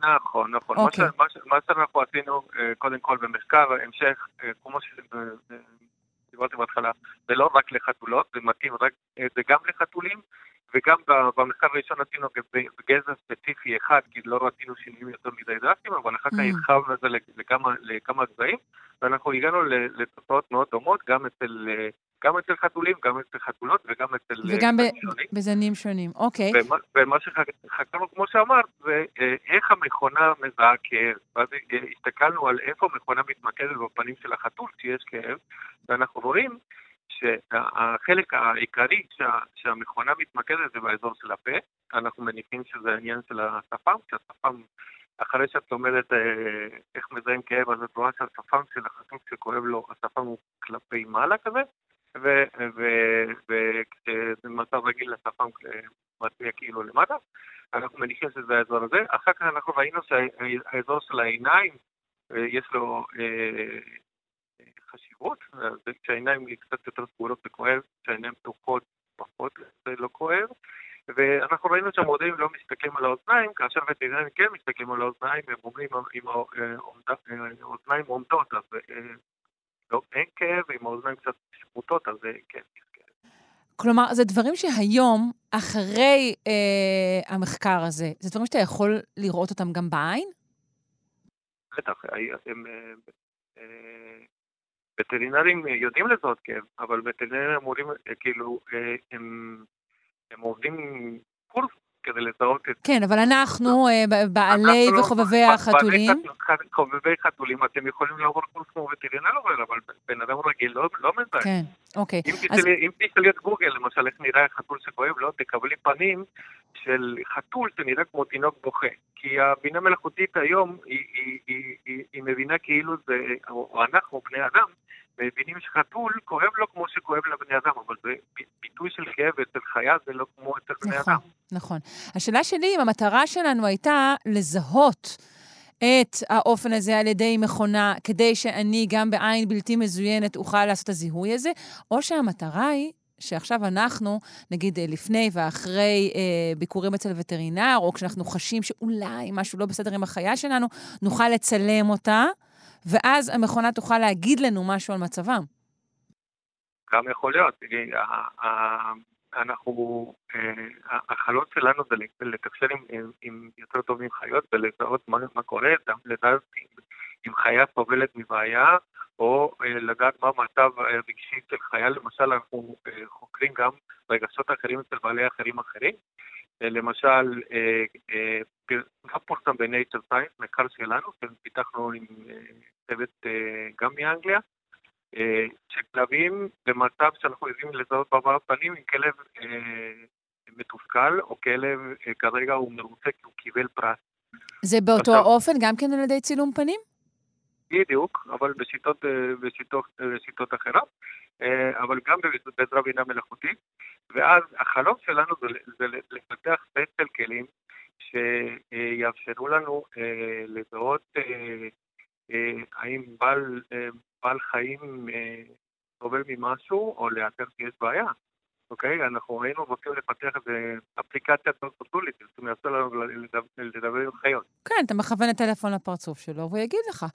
נכון, נכון. Okay. מה, אוקיי. ש, מה, ש, מה שאנחנו עשינו, קודם כל במחקר, המשך, כמו שדיברתי בהתחלה, זה לא רק לחתולות, זה מתאים רק, זה גם לחתולים, וגם במחקר הראשון עשינו גזע ספציפי אחד, כי לא רצינו שינויים יותר מדי דרסטיים, אבל אחר כך mm. הרחבנו את זה לכמה, גזעים, ואנחנו הגענו לתוצאות מאוד דומות, גם אצל גם אצל חתולים, גם אצל חתולות וגם אצל וגם בזנים שונים, אוקיי. ומה, ומה שחקרנו, כמו שאמרת, זה אה, איך המכונה מזהה כאב. ואז אה, הסתכלנו על איפה המכונה מתמקדת בפנים של החתול כשיש כאב, ואנחנו רואים שהחלק העיקרי שה, שהמכונה מתמקדת זה באזור של הפה. אנחנו מניחים שזה העניין של השפם, שהשפם... אחרי שאת לומדת אה, איך מזהים כאב, אז את רואה שהשפם של החתול שכואב לו, השפם הוא כלפי מעלה כזה, ובמצב רגיל השפם מצביע כאילו למטה. אנחנו מניחים שזה האזור הזה. אחר כך אנחנו ראינו שהאזור של העיניים, יש לו אה, חשיבות, כשהעיניים קצת יותר סגורות זה כואב, כשהעיניים פתוחות פחות זה לא כואב. ואנחנו ראינו שהמודלים לא מסתכלים על האוזניים, כאשר וטרינרים כן מסתכלים על האוזניים, הם אומרים אם האוזניים עומדות, אז לא, אין כאב, עם האוזניים קצת שמוטות, אז כן. כלומר, זה דברים שהיום, אחרי אה, המחקר הזה, זה דברים שאתה יכול לראות אותם גם בעין? בטח, הם... וטרינרים יודעים לזהות כאב, אבל וטרינרים אמורים, כאילו, הם, הם עובדים קורס כדי לזהות את... כן, אבל אנחנו, אה, בעלי לא- וחובבי החתולים... חובבי חתולים, אתם יכולים לעבור קורס כמו וטרינר עובר, אבל בן אדם רגיל לא, לא מזהה. כן, אוקיי. אם תשאלי את גוגל, למשל, איך נראה חתול שכואב, לא, תקבלי פנים של חתול שנראה כמו תינוק בוכה. כי הבינה מלאכותית היום, היא מבינה כאילו זה, או אנחנו, בני אדם, מבינים שחתול כואב לו כמו שכואב לבני אדם, אבל ביטוי של כאב אצל חיה זה לא כמו אצל בני נכון, אדם. נכון. השאלה שלי, אם המטרה שלנו הייתה לזהות את האופן הזה על ידי מכונה, כדי שאני גם בעין בלתי מזוינת אוכל לעשות את הזיהוי הזה, או שהמטרה היא שעכשיו אנחנו, נגיד לפני ואחרי אה, ביקורים אצל וטרינר, או כשאנחנו חשים שאולי משהו לא בסדר עם החיה שלנו, נוכל לצלם אותה, ואז המכונה תוכל להגיד לנו משהו על מצבם. גם יכול להיות. אנחנו, החלום שלנו זה לתקשר עם, עם יותר טוב עם חיות ולזהות מה, מה קורה, לזהות אם, אם חיה סובלת מבעיה, או לדעת מה המצב הרגשי של חיה. למשל, אנחנו חוקרים גם רגשות אחרים אצל בעלי אחרים אחרים. למשל, גם פורסם ב-Nature Science, מחקר שלנו, שפיתחנו עם צוות גם מאנגליה, אה, שכלבים במצב שאנחנו יודעים לזהות בעבר פנים עם כלב אה, מתוסכל, או כלב אה, כרגע הוא מרוצה כי הוא קיבל פרס. זה באותו עכשיו, האופן, גם כן על ידי צילום פנים? בדיוק, אבל בשיטות, בשיטות, בשיטות אחרות, אבל גם בעזרה בינה מלאכותית. ואז החלום שלנו זה, זה לפתח סט של כלים שיאפשרו לנו לזהות האם בעל, בעל חיים אה, סובל ממשהו, או לאתר שיש בעיה. אוקיי? אנחנו היינו רוצים לפתח איזה אפליקציה טוטולית, זאת אומרת, יעשו לנו לדבר עם חיות. כן, אתה מכוון את טלפון לפרצוף שלו, והוא יגיד לך.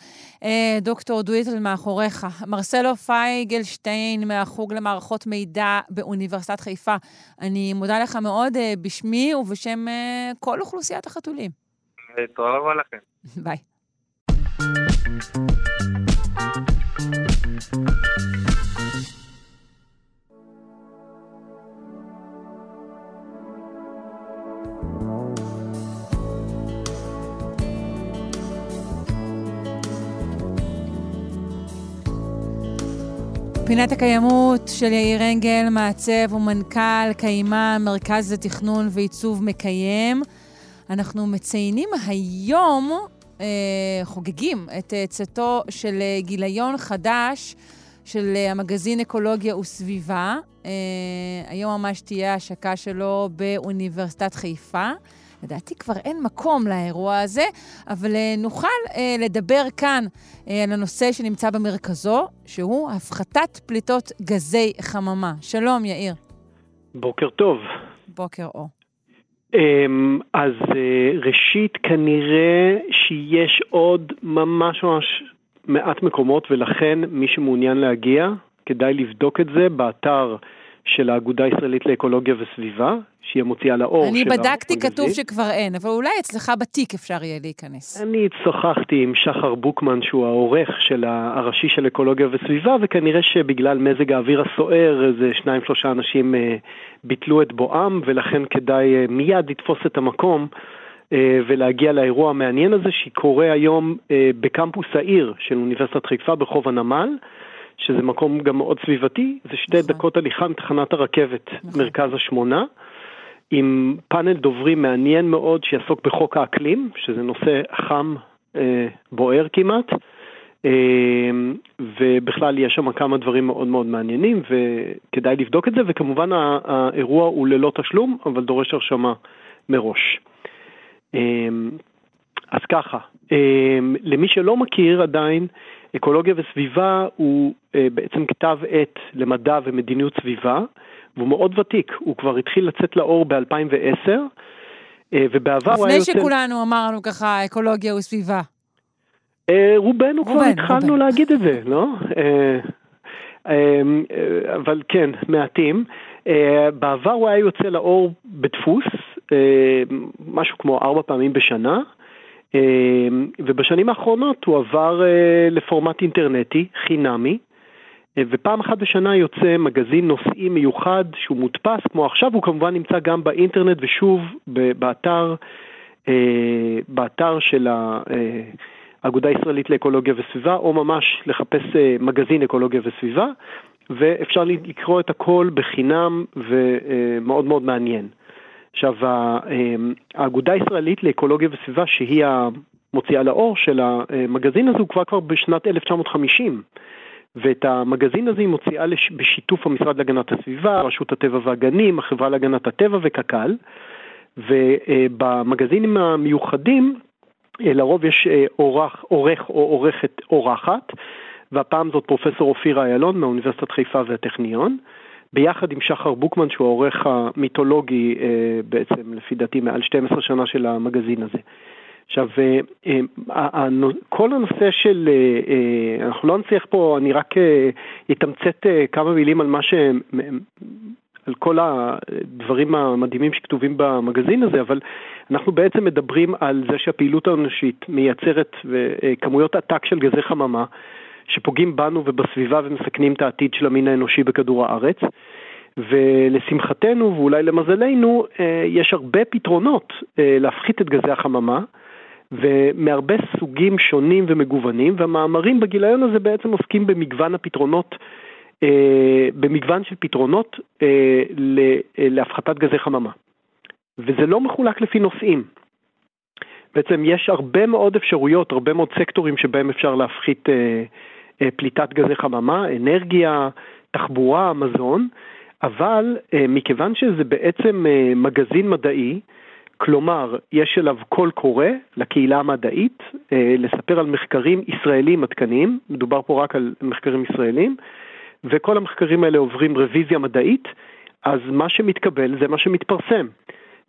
אה, דוקטור דוויטל מאחוריך, מרסלו פייגלשטיין מהחוג למערכות מידע באוניברסיטת חיפה. אני מודה לך מאוד אה, בשמי ובשם אה, כל אוכלוסיית החתולים. תודה רבה לכם. [LAUGHS] ביי. פינת הקיימות של יאיר אנגל, מעצב ומנכ"ל קיימה, מרכז לתכנון ועיצוב מקיים. אנחנו מציינים היום, אה, חוגגים את צאתו של גיליון חדש של המגזין אקולוגיה וסביבה. אה, היום ממש תהיה השקה שלו באוניברסיטת חיפה. לדעתי כבר אין מקום לאירוע הזה, אבל אה, נוכל אה, לדבר כאן אה, על הנושא שנמצא במרכזו, שהוא הפחתת פליטות גזי חממה. שלום, יאיר. בוקר טוב. בוקר אור. אמ, אז ראשית, כנראה שיש עוד ממש ממש מעט מקומות, ולכן מי שמעוניין להגיע, כדאי לבדוק את זה באתר של האגודה הישראלית לאקולוגיה וסביבה, שהיא המוציאה לאור אני בדקתי, כתוב שכבר אין, אבל אולי אצלך בתיק אפשר יהיה להיכנס. אני שוחחתי עם שחר בוקמן, שהוא העורך של הראשי של אקולוגיה וסביבה, וכנראה שבגלל מזג האוויר הסוער, איזה שניים שלושה אנשים אה, ביטלו את בואם, ולכן כדאי אה, מיד לתפוס את המקום. אה, ולהגיע לאירוע המעניין הזה שקורה היום אה, בקמפוס העיר של אוניברסיטת חיפה ברחוב הנמל. שזה מקום גם מאוד סביבתי, זה שתי נכון. דקות הליכה מתחנת הרכבת, נכון. מרכז השמונה, עם פאנל דוברים מעניין מאוד שיעסוק בחוק האקלים, שזה נושא חם, אה, בוער כמעט, אה, ובכלל יש שם כמה דברים מאוד מאוד מעניינים, וכדאי לבדוק את זה, וכמובן האירוע הוא ללא תשלום, אבל דורש הרשמה מראש. אה, אז ככה, אה, למי שלא מכיר עדיין, אקולוגיה וסביבה הוא אה, בעצם כתב עת למדע ומדיניות סביבה, והוא מאוד ותיק, הוא כבר התחיל לצאת לאור ב-2010, אה, ובעבר הוא היה יוצא... לפני שכולנו אמרנו ככה אקולוגיה וסביבה. אה, רובנו רובן, כבר התחלנו רובן. להגיד את זה, לא? אבל כן, מעטים. בעבר הוא היה יוצא לאור בדפוס, משהו כמו ארבע פעמים בשנה. אמ, ובשנים האחרונות הוא עבר אה, לפורמט אינטרנטי, חינמי, אה, ופעם אחת בשנה יוצא מגזין נושאי מיוחד שהוא מודפס, כמו עכשיו הוא כמובן נמצא גם באינטרנט ושוב באתר, אה, באתר של האגודה הישראלית לאקולוגיה וסביבה, או ממש לחפש מגזין אקולוגיה וסביבה, ואפשר לקרוא את הכל בחינם ומאוד מאוד מעניין. עכשיו, אמ, האגודה הישראלית לאקולוגיה וסביבה, שהיא המוציאה לאור של המגזין הזה, הוא כבר בשנת 1950. ואת המגזין הזה היא מוציאה בשיתוף המשרד להגנת הסביבה, רשות הטבע והגנים, החברה להגנת הטבע וקק"ל. ובמגזינים המיוחדים, אה, לרוב יש אה, עורך, עורך או עורכת אורחת, והפעם זאת פרופסור אופירה איילון מאוניברסיטת חיפה והטכניון. ביחד עם שחר בוקמן, שהוא העורך המיתולוגי בעצם, לפי דעתי, מעל 12 שנה של המגזין הזה. עכשיו, כל הנושא של, אנחנו לא נצליח פה, אני רק אתמצת כמה מילים על מה שהם, על כל הדברים המדהימים שכתובים במגזין הזה, אבל אנחנו בעצם מדברים על זה שהפעילות האנושית מייצרת כמויות עתק של גזי חממה, שפוגעים בנו ובסביבה ומסכנים את העתיד של המין האנושי בכדור הארץ. ולשמחתנו ואולי למזלנו, יש הרבה פתרונות להפחית את גזי החממה. ומהרבה סוגים שונים ומגוונים, והמאמרים בגיליון הזה בעצם עוסקים במגוון הפתרונות, אה, במגוון של פתרונות אה, להפחתת גזי חממה. וזה לא מחולק לפי נושאים. בעצם יש הרבה מאוד אפשרויות, הרבה מאוד סקטורים שבהם אפשר להפחית אה, אה, פליטת גזי חממה, אנרגיה, תחבורה, מזון, אבל אה, מכיוון שזה בעצם אה, מגזין מדעי, כלומר, יש אליו קול קורא לקהילה המדעית אה, לספר על מחקרים ישראלים עדכניים, מדובר פה רק על מחקרים ישראלים, וכל המחקרים האלה עוברים רוויזיה מדעית, אז מה שמתקבל זה מה שמתפרסם.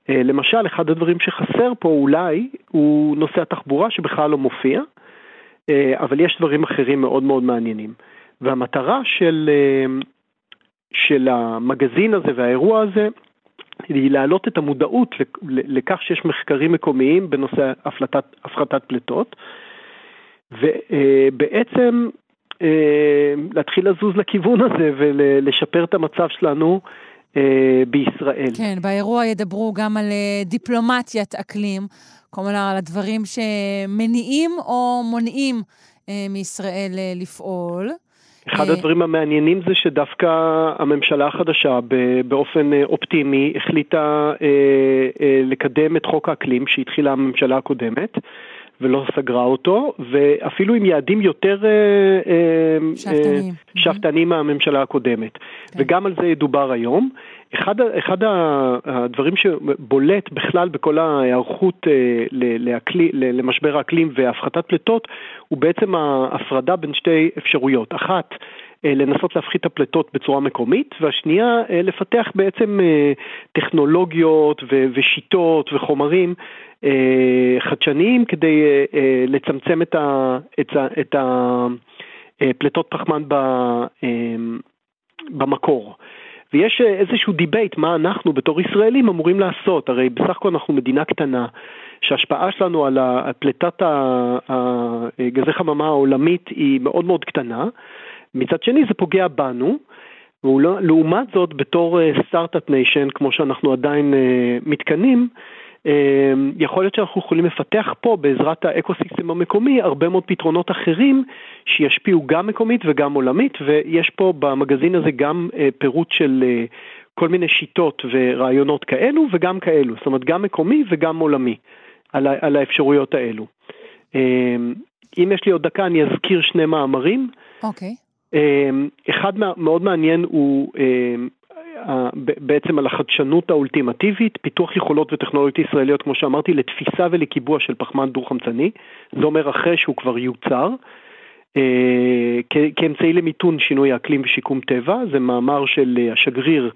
אה, למשל, אחד הדברים שחסר פה אולי הוא נושא התחבורה שבכלל לא מופיע, אה, אבל יש דברים אחרים מאוד מאוד מעניינים. והמטרה של, של המגזין הזה והאירוע הזה היא להעלות את המודעות לכך שיש מחקרים מקומיים בנושא הפחתת, הפחתת פליטות, ובעצם אה, להתחיל לזוז לכיוון הזה ולשפר את המצב שלנו אה, בישראל. כן, באירוע ידברו גם על אה, דיפלומטיית אקלים, כלומר על הדברים שמניעים או מונעים מישראל לפעול. אחד הדברים המעניינים זה שדווקא הממשלה החדשה באופן אה, אופטימי החליטה אה, אה, לקדם את חוק האקלים שהתחילה הממשלה הקודמת. ולא סגרה אותו, ואפילו עם יעדים יותר שאפתניים, שאפתניים מהממשלה הקודמת. כן. וגם על זה ידובר היום. אחד, אחד הדברים שבולט בכלל בכל ההיערכות לאקלי, למשבר האקלים והפחתת פליטות הוא בעצם ההפרדה בין שתי אפשרויות. אחת, לנסות להפחית את הפליטות בצורה מקומית, והשנייה, לפתח בעצם טכנולוגיות ושיטות וחומרים חדשניים כדי לצמצם את הפליטות פחמן במקור. ויש אה, איזשהו debate מה אנחנו בתור ישראלים אמורים לעשות, הרי בסך הכל אנחנו מדינה קטנה, שההשפעה שלנו על פליטת הגזי חממה העולמית היא מאוד מאוד קטנה, מצד שני זה פוגע בנו, ולעומת זאת בתור סטארט-אפ אה, nation, כמו שאנחנו עדיין אה, מתקנים, יכול להיות שאנחנו יכולים לפתח פה בעזרת האקוסיסטם המקומי הרבה מאוד פתרונות אחרים שישפיעו גם מקומית וגם עולמית ויש פה במגזין הזה גם אה, פירוט של אה, כל מיני שיטות ורעיונות כאלו וגם כאלו, זאת אומרת גם מקומי וגם עולמי על, על האפשרויות האלו. אמ, אם יש לי עוד דקה אני אזכיר שני מאמרים. אוקיי. Okay. אמ, אחד מאוד מעניין הוא בעצם על החדשנות האולטימטיבית, פיתוח יכולות וטכנולוגיות ישראליות, כמו שאמרתי, לתפיסה ולקיבוע של פחמן דו-חמצני, זה אומר אחרי שהוא כבר יוצר, אה, כאמצעי למיתון שינוי האקלים ושיקום טבע, זה מאמר של אה, השגריר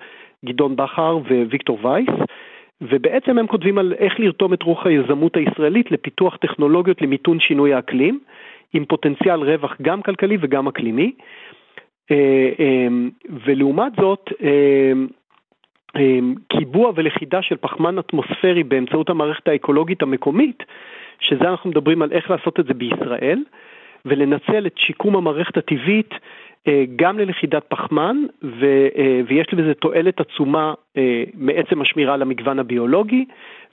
גדעון בכר וויקטור וייס, ובעצם הם כותבים על איך לרתום את רוח היזמות הישראלית לפיתוח טכנולוגיות למיתון שינוי האקלים, עם פוטנציאל רווח גם כלכלי וגם אקלימי. אה, אמ, ולעומת זאת, אמ, קיבוע ולכידה של פחמן אטמוספרי באמצעות המערכת האקולוגית המקומית, שזה אנחנו מדברים על איך לעשות את זה בישראל, ולנצל את שיקום המערכת הטבעית אה, גם ללכידת פחמן, ו, אה, ויש לזה תועלת עצומה מעצם השמירה על המגוון הביולוגי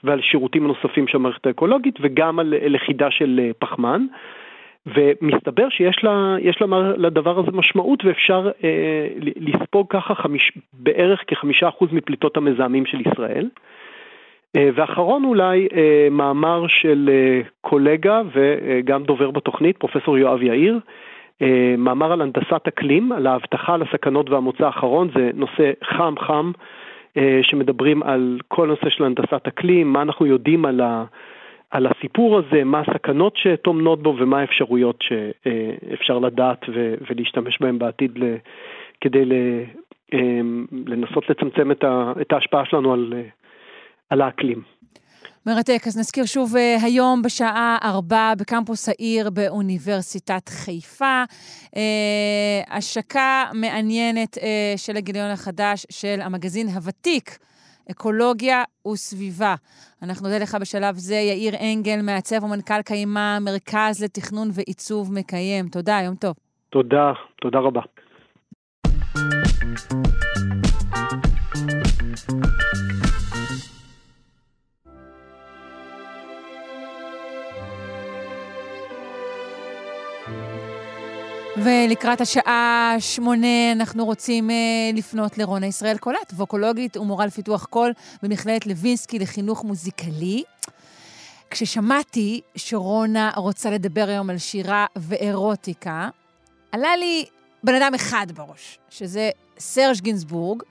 ועל שירותים נוספים של המערכת האקולוגית, וגם על לכידה של פחמן. ומסתבר שיש לה, לה, לדבר הזה משמעות ואפשר אה, לספוג ככה חמיש, בערך כחמישה אחוז מפליטות המזהמים של ישראל. אה, ואחרון אולי, אה, מאמר של אה, קולגה וגם דובר בתוכנית, פרופסור יואב יאיר, אה, מאמר על הנדסת אקלים, על ההבטחה על הסכנות והמוצא האחרון, זה נושא חם חם, אה, שמדברים על כל נושא של הנדסת אקלים, מה אנחנו יודעים על ה... על הסיפור הזה, מה הסכנות שטומנות בו ומה האפשרויות שאפשר לדעת ולהשתמש בהן בעתיד כדי לנסות לצמצם את ההשפעה שלנו על, על האקלים. מרתק. אז נזכיר שוב uh, היום בשעה ארבע בקמפוס העיר באוניברסיטת חיפה. Uh, השקה מעניינת uh, של הגיליון החדש של המגזין הוותיק, אקולוגיה וסביבה. אנחנו נודה לך בשלב זה, יאיר אנגל, מעצב ומנכ"ל קיימה, מרכז לתכנון ועיצוב מקיים. תודה, יום טוב. תודה, תודה רבה. ולקראת השעה שמונה אנחנו רוצים uh, לפנות לרונה ישראל קולט, ווקולוגית ומורה לפיתוח קול במכללת לוינסקי לחינוך מוזיקלי. כששמעתי שרונה רוצה לדבר היום על שירה ואירוטיקה, עלה לי בן אדם אחד בראש, שזה סרג' גינזבורג,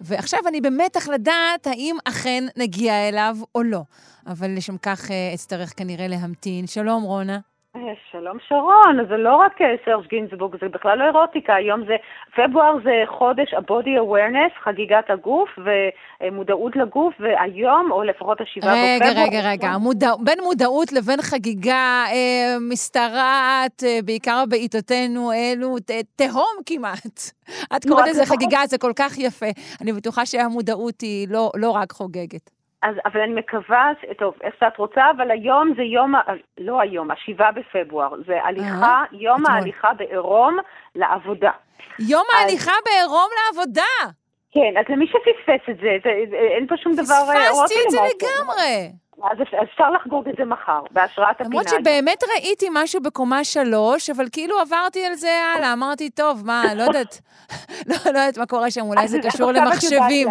ועכשיו אני במתח לדעת האם אכן נגיע אליו או לא. אבל לשם כך uh, אצטרך כנראה להמתין. שלום, רונה. אה, שלום שרון, זה לא רק אה, סרש גינזבורג, זה בכלל לא אירוטיקה, היום זה, פברואר זה חודש ה-body awareness, חגיגת הגוף ומודעות לגוף, והיום, או לפחות השבעה בפברואר... רגע, רגע, רגע, מודע, בין מודעות לבין חגיגה אה, משתרעת, אה, בעיקר בעיתותינו אלו, ת, תהום כמעט. את קוראת לזה חגיגה, זה כל כך יפה. אני בטוחה שהמודעות היא לא, לא רק חוגגת. אז, אבל אני מקווה, טוב, איך שאת רוצה, אבל היום זה יום, לא היום, השבעה בפברואר, זה הליכה, אה, יום אתמול. ההליכה בעירום לעבודה. יום אז... ההליכה בעירום לעבודה? כן, אז למי שפספס את זה, זה, זה אין פה שום דבר... פספסתי את זה לגמרי. אז אפשר לחגוג את זה מחר, בהשראת הפינה. למרות שבאמת ראיתי משהו בקומה שלוש, אבל כאילו עברתי על זה הלאה, אמרתי, טוב, מה, לא יודעת, [LAUGHS] לא, לא יודעת מה קורה שם, אולי זה קשור למחשבים.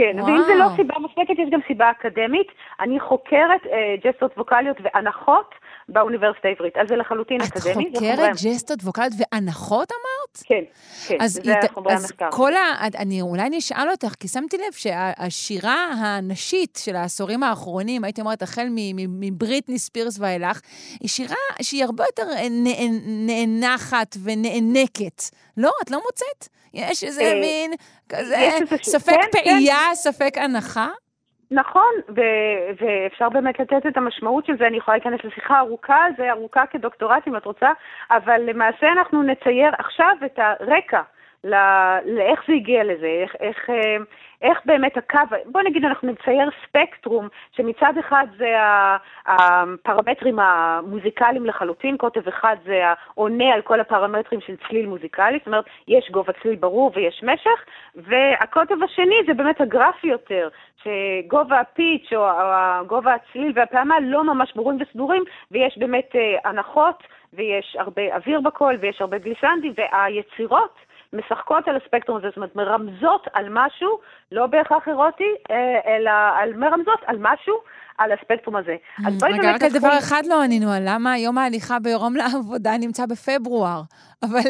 כן, וואו. ואם זה לא סיבה מספקת, יש גם סיבה אקדמית. אני חוקרת אה, ג'סטות ווקאליות והנחות באוניברסיטה העברית, אז זה לחלוטין את אקדמי. את חוקרת ג'סטות ווקאליות והנחות אמרת? כן, כן, אז זה הת... חומרי המחקר. אז כל ה... אני אולי נשאל אותך, כי שמתי לב שהשירה הנשית של העשורים האחרונים, הייתי אומרת, החל מבריטני ספירס ואילך, היא שירה שהיא הרבה יותר נאנחת ונאנקת. לא, את לא מוצאת? יש איזה אה, מין כזה ספק כן, פעייה, כן. ספק הנחה? נכון, ו- ואפשר באמת לתת את המשמעות של זה, אני יכולה להיכנס לשיחה ארוכה, זה ארוכה כדוקטורט אם את רוצה, אבל למעשה אנחנו נצייר עכשיו את הרקע לאיך זה הגיע לזה, איך, איך, אה, איך באמת הקו, בוא נגיד אנחנו נצייר ספקטרום, שמצד אחד זה הפרמטרים המוזיקליים לחלוטין, קוטב אחד זה העונה על כל הפרמטרים של צליל מוזיקלי, זאת אומרת, יש גובה צליל ברור ויש משך, והקוטב השני זה באמת הגרפי יותר, שגובה הפיץ' או גובה הצליל והפעמה לא ממש ברורים וסדורים, ויש באמת אה, הנחות, ויש הרבה אוויר בקול, ויש הרבה גליסנדים, והיצירות, משחקות על הספקטרום הזה, זאת אומרת, מרמזות על משהו, לא בהכרח אירוטי, אה, אלא על מרמזות על משהו, על הספקטרום הזה. אז בואי. רגע, רק על דבר אחד לא ענינו, על למה יום ההליכה ביום לעבודה נמצא בפברואר. [LAUGHS] אבל...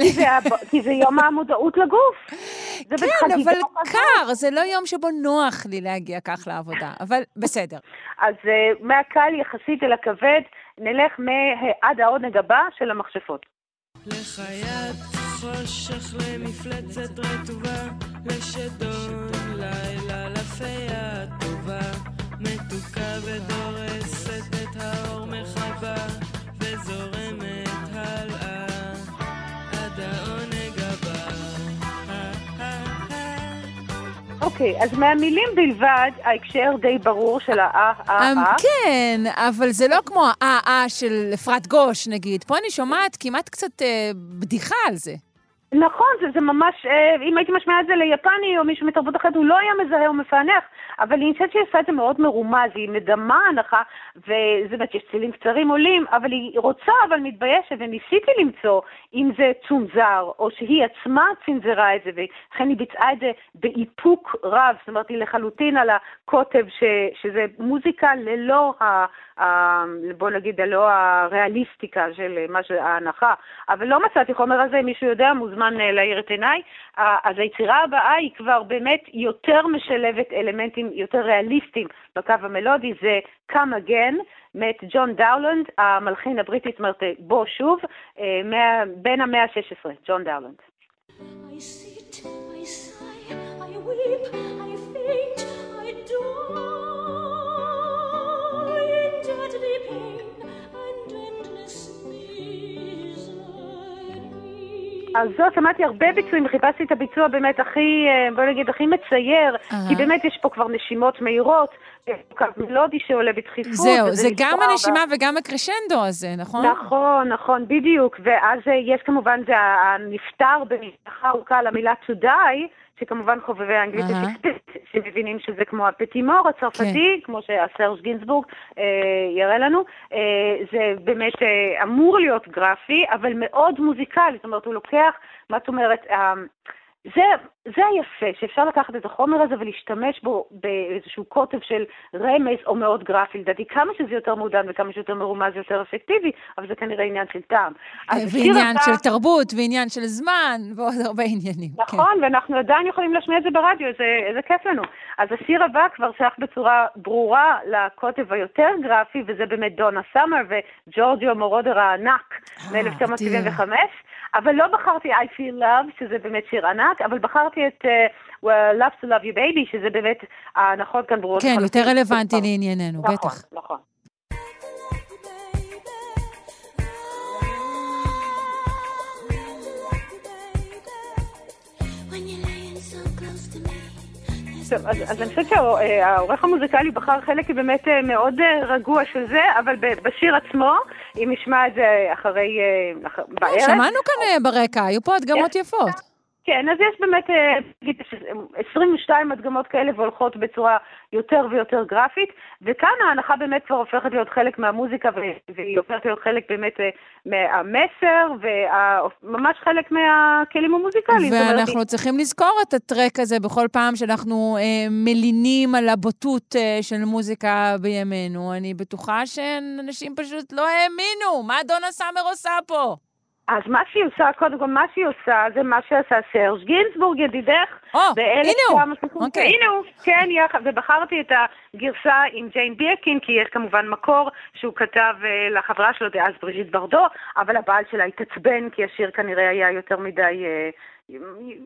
כי זה יום המודעות לגוף. כן, אבל קר, זה לא יום שבו נוח לי להגיע כך לעבודה, אבל בסדר. אז אה, מהקל יחסית אל הכבד, נלך עד העונג הבא של המכשפות. לחיית חושך למפלצת רטובה, לשדון לילה לפיה טובה, מתוקה ודורסת את האור מחבה, וזורמת הלאה עד העונג הבא. אוקיי, אז מהמילים בלבד, ההקשר די ברור של האה-אה-אה. כן, אבל זה לא כמו האה-אה של אפרת גוש, נגיד. פה אני שומעת כמעט קצת אה, בדיחה על זה. נכון, זה, זה ממש, אה, אם הייתי משמיעה את זה ליפני או מישהו מתרבות אחרת, הוא לא היה מזהה או מפענח, אבל אני חושבת שהיא עושה את זה מאוד מרומז, היא מדמה הנחה, וזה באמת, יש צלילים קצרים עולים, אבל היא רוצה, אבל מתביישת, וניסיתי למצוא אם זה צונזר, או שהיא עצמה צנזרה את זה, ולכן היא ביצעה את זה באיפוק רב, זאת אומרת, היא לחלוטין על הקוטב, ש, שזה מוזיקה ללא ה... בוא נגיד, הלא הריאליסטיקה של מה ההנחה, אבל לא מצאתי חומר הזה, מישהו יודע, מוזמן אה, להאיר את עיניי. אז היצירה הבאה היא כבר באמת יותר משלבת אלמנטים יותר ריאליסטיים בקו המלודי, זה Come Again, מאת ג'ון דאולנד, המלחין הבריטי, זאת אומרת, בוא שוב, אה, בן המאה ה-16, ג'ון דאולנד. I sit, I sigh. אז זאת, שמעתי הרבה ביצועים, חיפשתי את הביצוע באמת הכי, אה, בוא נגיד, הכי מצייר, uh-huh. כי באמת יש פה כבר נשימות מהירות, אה, קו מלודי שעולה בדחיפות. זהו, זה גם הנשימה ב... וגם הקרשנדו הזה, נכון? נכון, נכון, בדיוק. ואז אה, יש כמובן, זה הנפטר במשפחה ארוכה למילה to die, שכמובן חובבי האנגלית uh-huh. שמבינים שזה כמו הפטימור הצרפתי, כן. כמו שהסרש גינזבורג אה, יראה לנו. אה, זה באמת אה, אמור להיות גרפי, אבל מאוד מוזיקלי, זאת אומרת, הוא לוקח, מה את אומרת, אה, זה, זה היפה, שאפשר לקחת את החומר הזה ולהשתמש בו באיזשהו קוטב של רמז או מאוד גרפי. לדעתי, כמה שזה יותר מעודן וכמה שיותר מרומז, יותר אפקטיבי, אבל זה כנראה עניין של טעם. ועניין הבא... של תרבות, ועניין של זמן, ועוד הרבה עניינים. כן. נכון, כן. ואנחנו עדיין יכולים להשמיע את זה ברדיו, איזה, איזה כיף לנו. אז השיר הבא כבר שייך בצורה ברורה לקוטב היותר גרפי, וזה באמת דונה סאמר וג'ורג'יו מורודר הענק אה, מ-1975. אבל לא בחרתי I feel love, שזה באמת שיר ענק, אבל בחרתי את uh, love to love you baby, שזה באמת ההנחות כאן ברורות. כן, יותר רלוונטי לענייננו, נכון, בטח. נכון, נכון. טוב, אז, אז אני חושבת שהעורך המוזיקלי בחר חלק באמת אה, מאוד אה, רגוע של זה, אבל בשיר עצמו, אם נשמע את זה אחרי... אחר, בערב... שמענו כאן ברקע, היו פה הדגמות יפות. כן, אז יש באמת 22 הדגמות כאלה והולכות בצורה יותר ויותר גרפית, וכאן ההנחה באמת כבר הופכת להיות חלק מהמוזיקה, והיא הופכת להיות חלק באמת אה, מהמסר, וממש חלק מהכלים המוזיקליים. ואנחנו. צריכים לזכור את הטרק הזה בכל פעם שאנחנו אה, מלינים על הבוטות אה, של מוזיקה בימינו. אני בטוחה שאנשים פשוט לא האמינו, מה דונה סאמר עושה פה? אז מה שהיא עושה, קודם כל, מה שהיא עושה זה מה שעשה סרג' גינזבורג, ידידך. או, הנה הוא. אוקיי. הנה הוא, כן, יחד, ובחרתי את הגרסה עם ג'יין בירקין, כי יש כמובן מקור שהוא כתב uh, לחברה שלו דאז בריז'יט ברדו, אבל הבעל שלה התעצבן, כי השיר כנראה היה יותר מדי... Uh,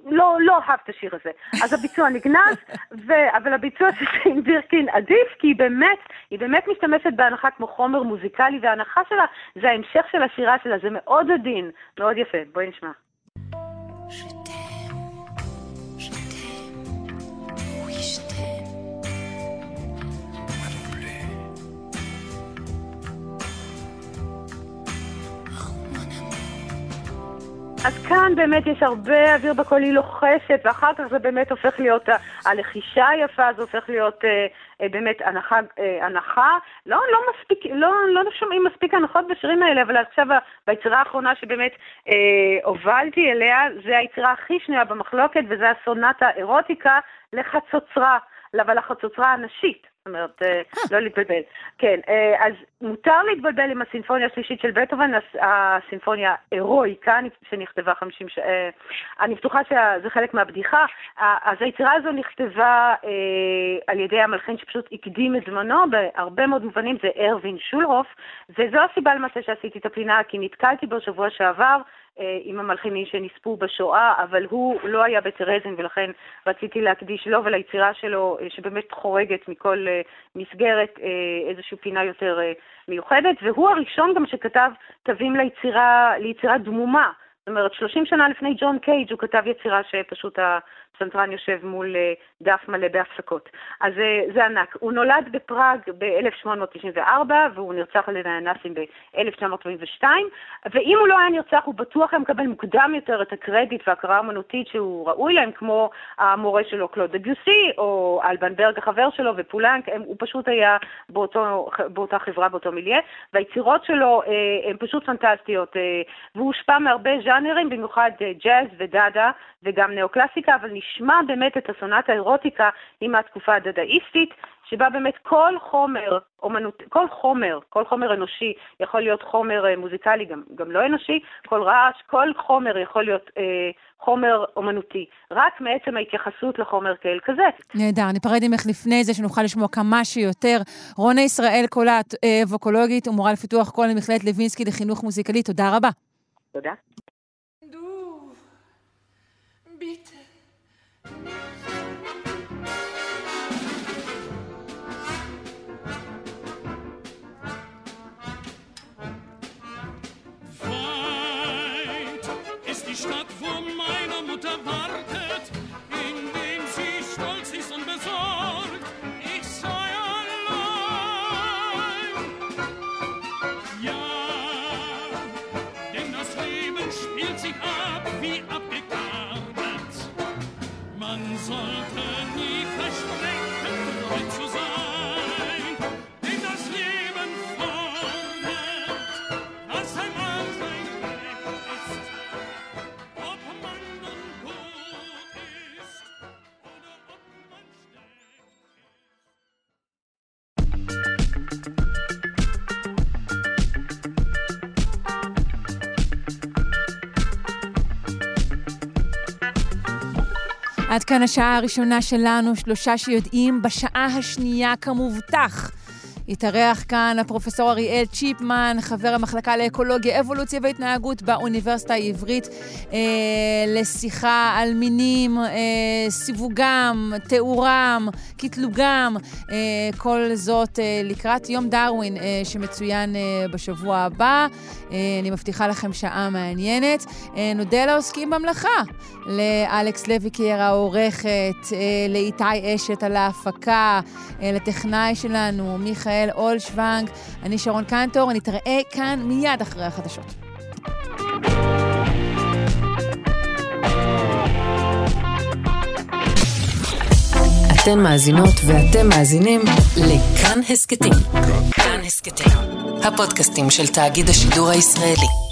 לא, לא אהב את השיר הזה. אז הביצוע נגנז, ו... אבל הביצוע של בירקין עדיף, כי היא באמת, היא באמת משתמשת בהנחה כמו חומר מוזיקלי, וההנחה שלה זה ההמשך של השירה שלה, זה מאוד עדין, מאוד יפה. בואי נשמע. אז כאן באמת יש הרבה אוויר בקול, היא לוחשת, ואחר כך זה באמת הופך להיות, הלחישה היפה, זה הופך להיות אה, אה, באמת הנחה, אה, הנחה. לא, לא מספיק, לא, לא שומעים מספיק הנחות בשירים האלה, אבל עכשיו ביצירה האחרונה שבאמת אה, הובלתי אליה, זה היצירה הכי שנויה במחלוקת, וזה הסונטה אירוטיקה לחצוצרה, אבל החצוצרה הנשית. זאת אומרת, אה, לא להתבלבל. כן, אה, אז מותר להתבלבל עם הסימפוניה השלישית של בטהובן, הסימפוניה הירואיקה שנכתבה 50 שנה, אה, אני בטוחה שזה חלק מהבדיחה. אז היצירה הזו נכתבה על ידי המלחין שפשוט הקדים את זמנו, בהרבה מאוד מובנים זה ארווין שולהוף, וזו הסיבה למעשה שעשיתי את הפלינה, כי נתקלתי בו שבוע שעבר. אה, עם המלחינים שנספו בשואה, אבל הוא לא היה בטרזין ולכן רציתי להקדיש לו וליצירה שלו, אה, שבאמת חורגת מכל אה, מסגרת, איזושהי פינה יותר מיוחדת, והוא הראשון גם שכתב תווים ליצירה, ליצירה דמומה. זאת אומרת, 30 שנה לפני ג'ון קייג' הוא כתב יצירה שפשוט הפסנתרן יושב מול אה, דף מלא בהפסקות. אז אה, זה ענק. הוא נולד בפראג ב-1894 והוא נרצח על ידי הנאצים ב-1942, ואם הוא לא היה נרצח הוא בטוח היה מקבל מוקדם יותר את הקרדיט וההכרה האמנותית שהוא ראוי להם, כמו המורה שלו קלוד דביוסי, או אלבן ברג החבר שלו ופולנק, הם, הוא פשוט היה באותו, באותה חברה, באותו מיליה, והיצירות שלו אה, הן פשוט פנטסטיות, והוא הושפע מהרבה ז'אנרים, במיוחד ג'אז ודאדה וגם נאו-קלאסיקה, אבל נשמע באמת את הסונטה האירוטיקה עם התקופה הדדאיסטית, שבה באמת כל חומר, אומנות, כל חומר, כל חומר אנושי יכול להיות חומר אה, מוזיקלי, גם, גם לא אנושי, כל רעש, כל חומר יכול להיות אה, חומר אומנותי, רק מעצם ההתייחסות לחומר כאל כזה. נהדר, ניפרד ממך לפני זה, שנוכל לשמוע כמה שיותר. רונה ישראל קולט, אה, ווקולוגית ומורה לפיתוח קול למכללת לוינסקי לחינוך מוזיקלי, תודה רבה. תודה. bitte Thank you. עד כאן השעה הראשונה שלנו, שלושה שיודעים בשעה השנייה כמובטח. התארח כאן הפרופסור אריאל צ'יפמן, חבר המחלקה לאקולוגיה, אבולוציה והתנהגות באוניברסיטה העברית, אה, לשיחה על מינים, אה, סיווגם, תיאורם, קטלוגם, אה, כל זאת אה, לקראת יום דרווין אה, שמצוין אה, בשבוע הבא. אה, אני מבטיחה לכם שעה מעניינת. אה, נודה לעוסקים במלאכה, לאלכס לויקר העורכת, אה, לאיתי אשת על ההפקה, אה, לטכנאי שלנו, מיכאל. ישראל אולשוונג. אני שרון קנטור, נתראה כאן מיד אחרי החדשות. אתן מאזינות ואתם מאזינים לכאן הסכתים. כאן הסכתים, הפודקאסטים של תאגיד השידור הישראלי.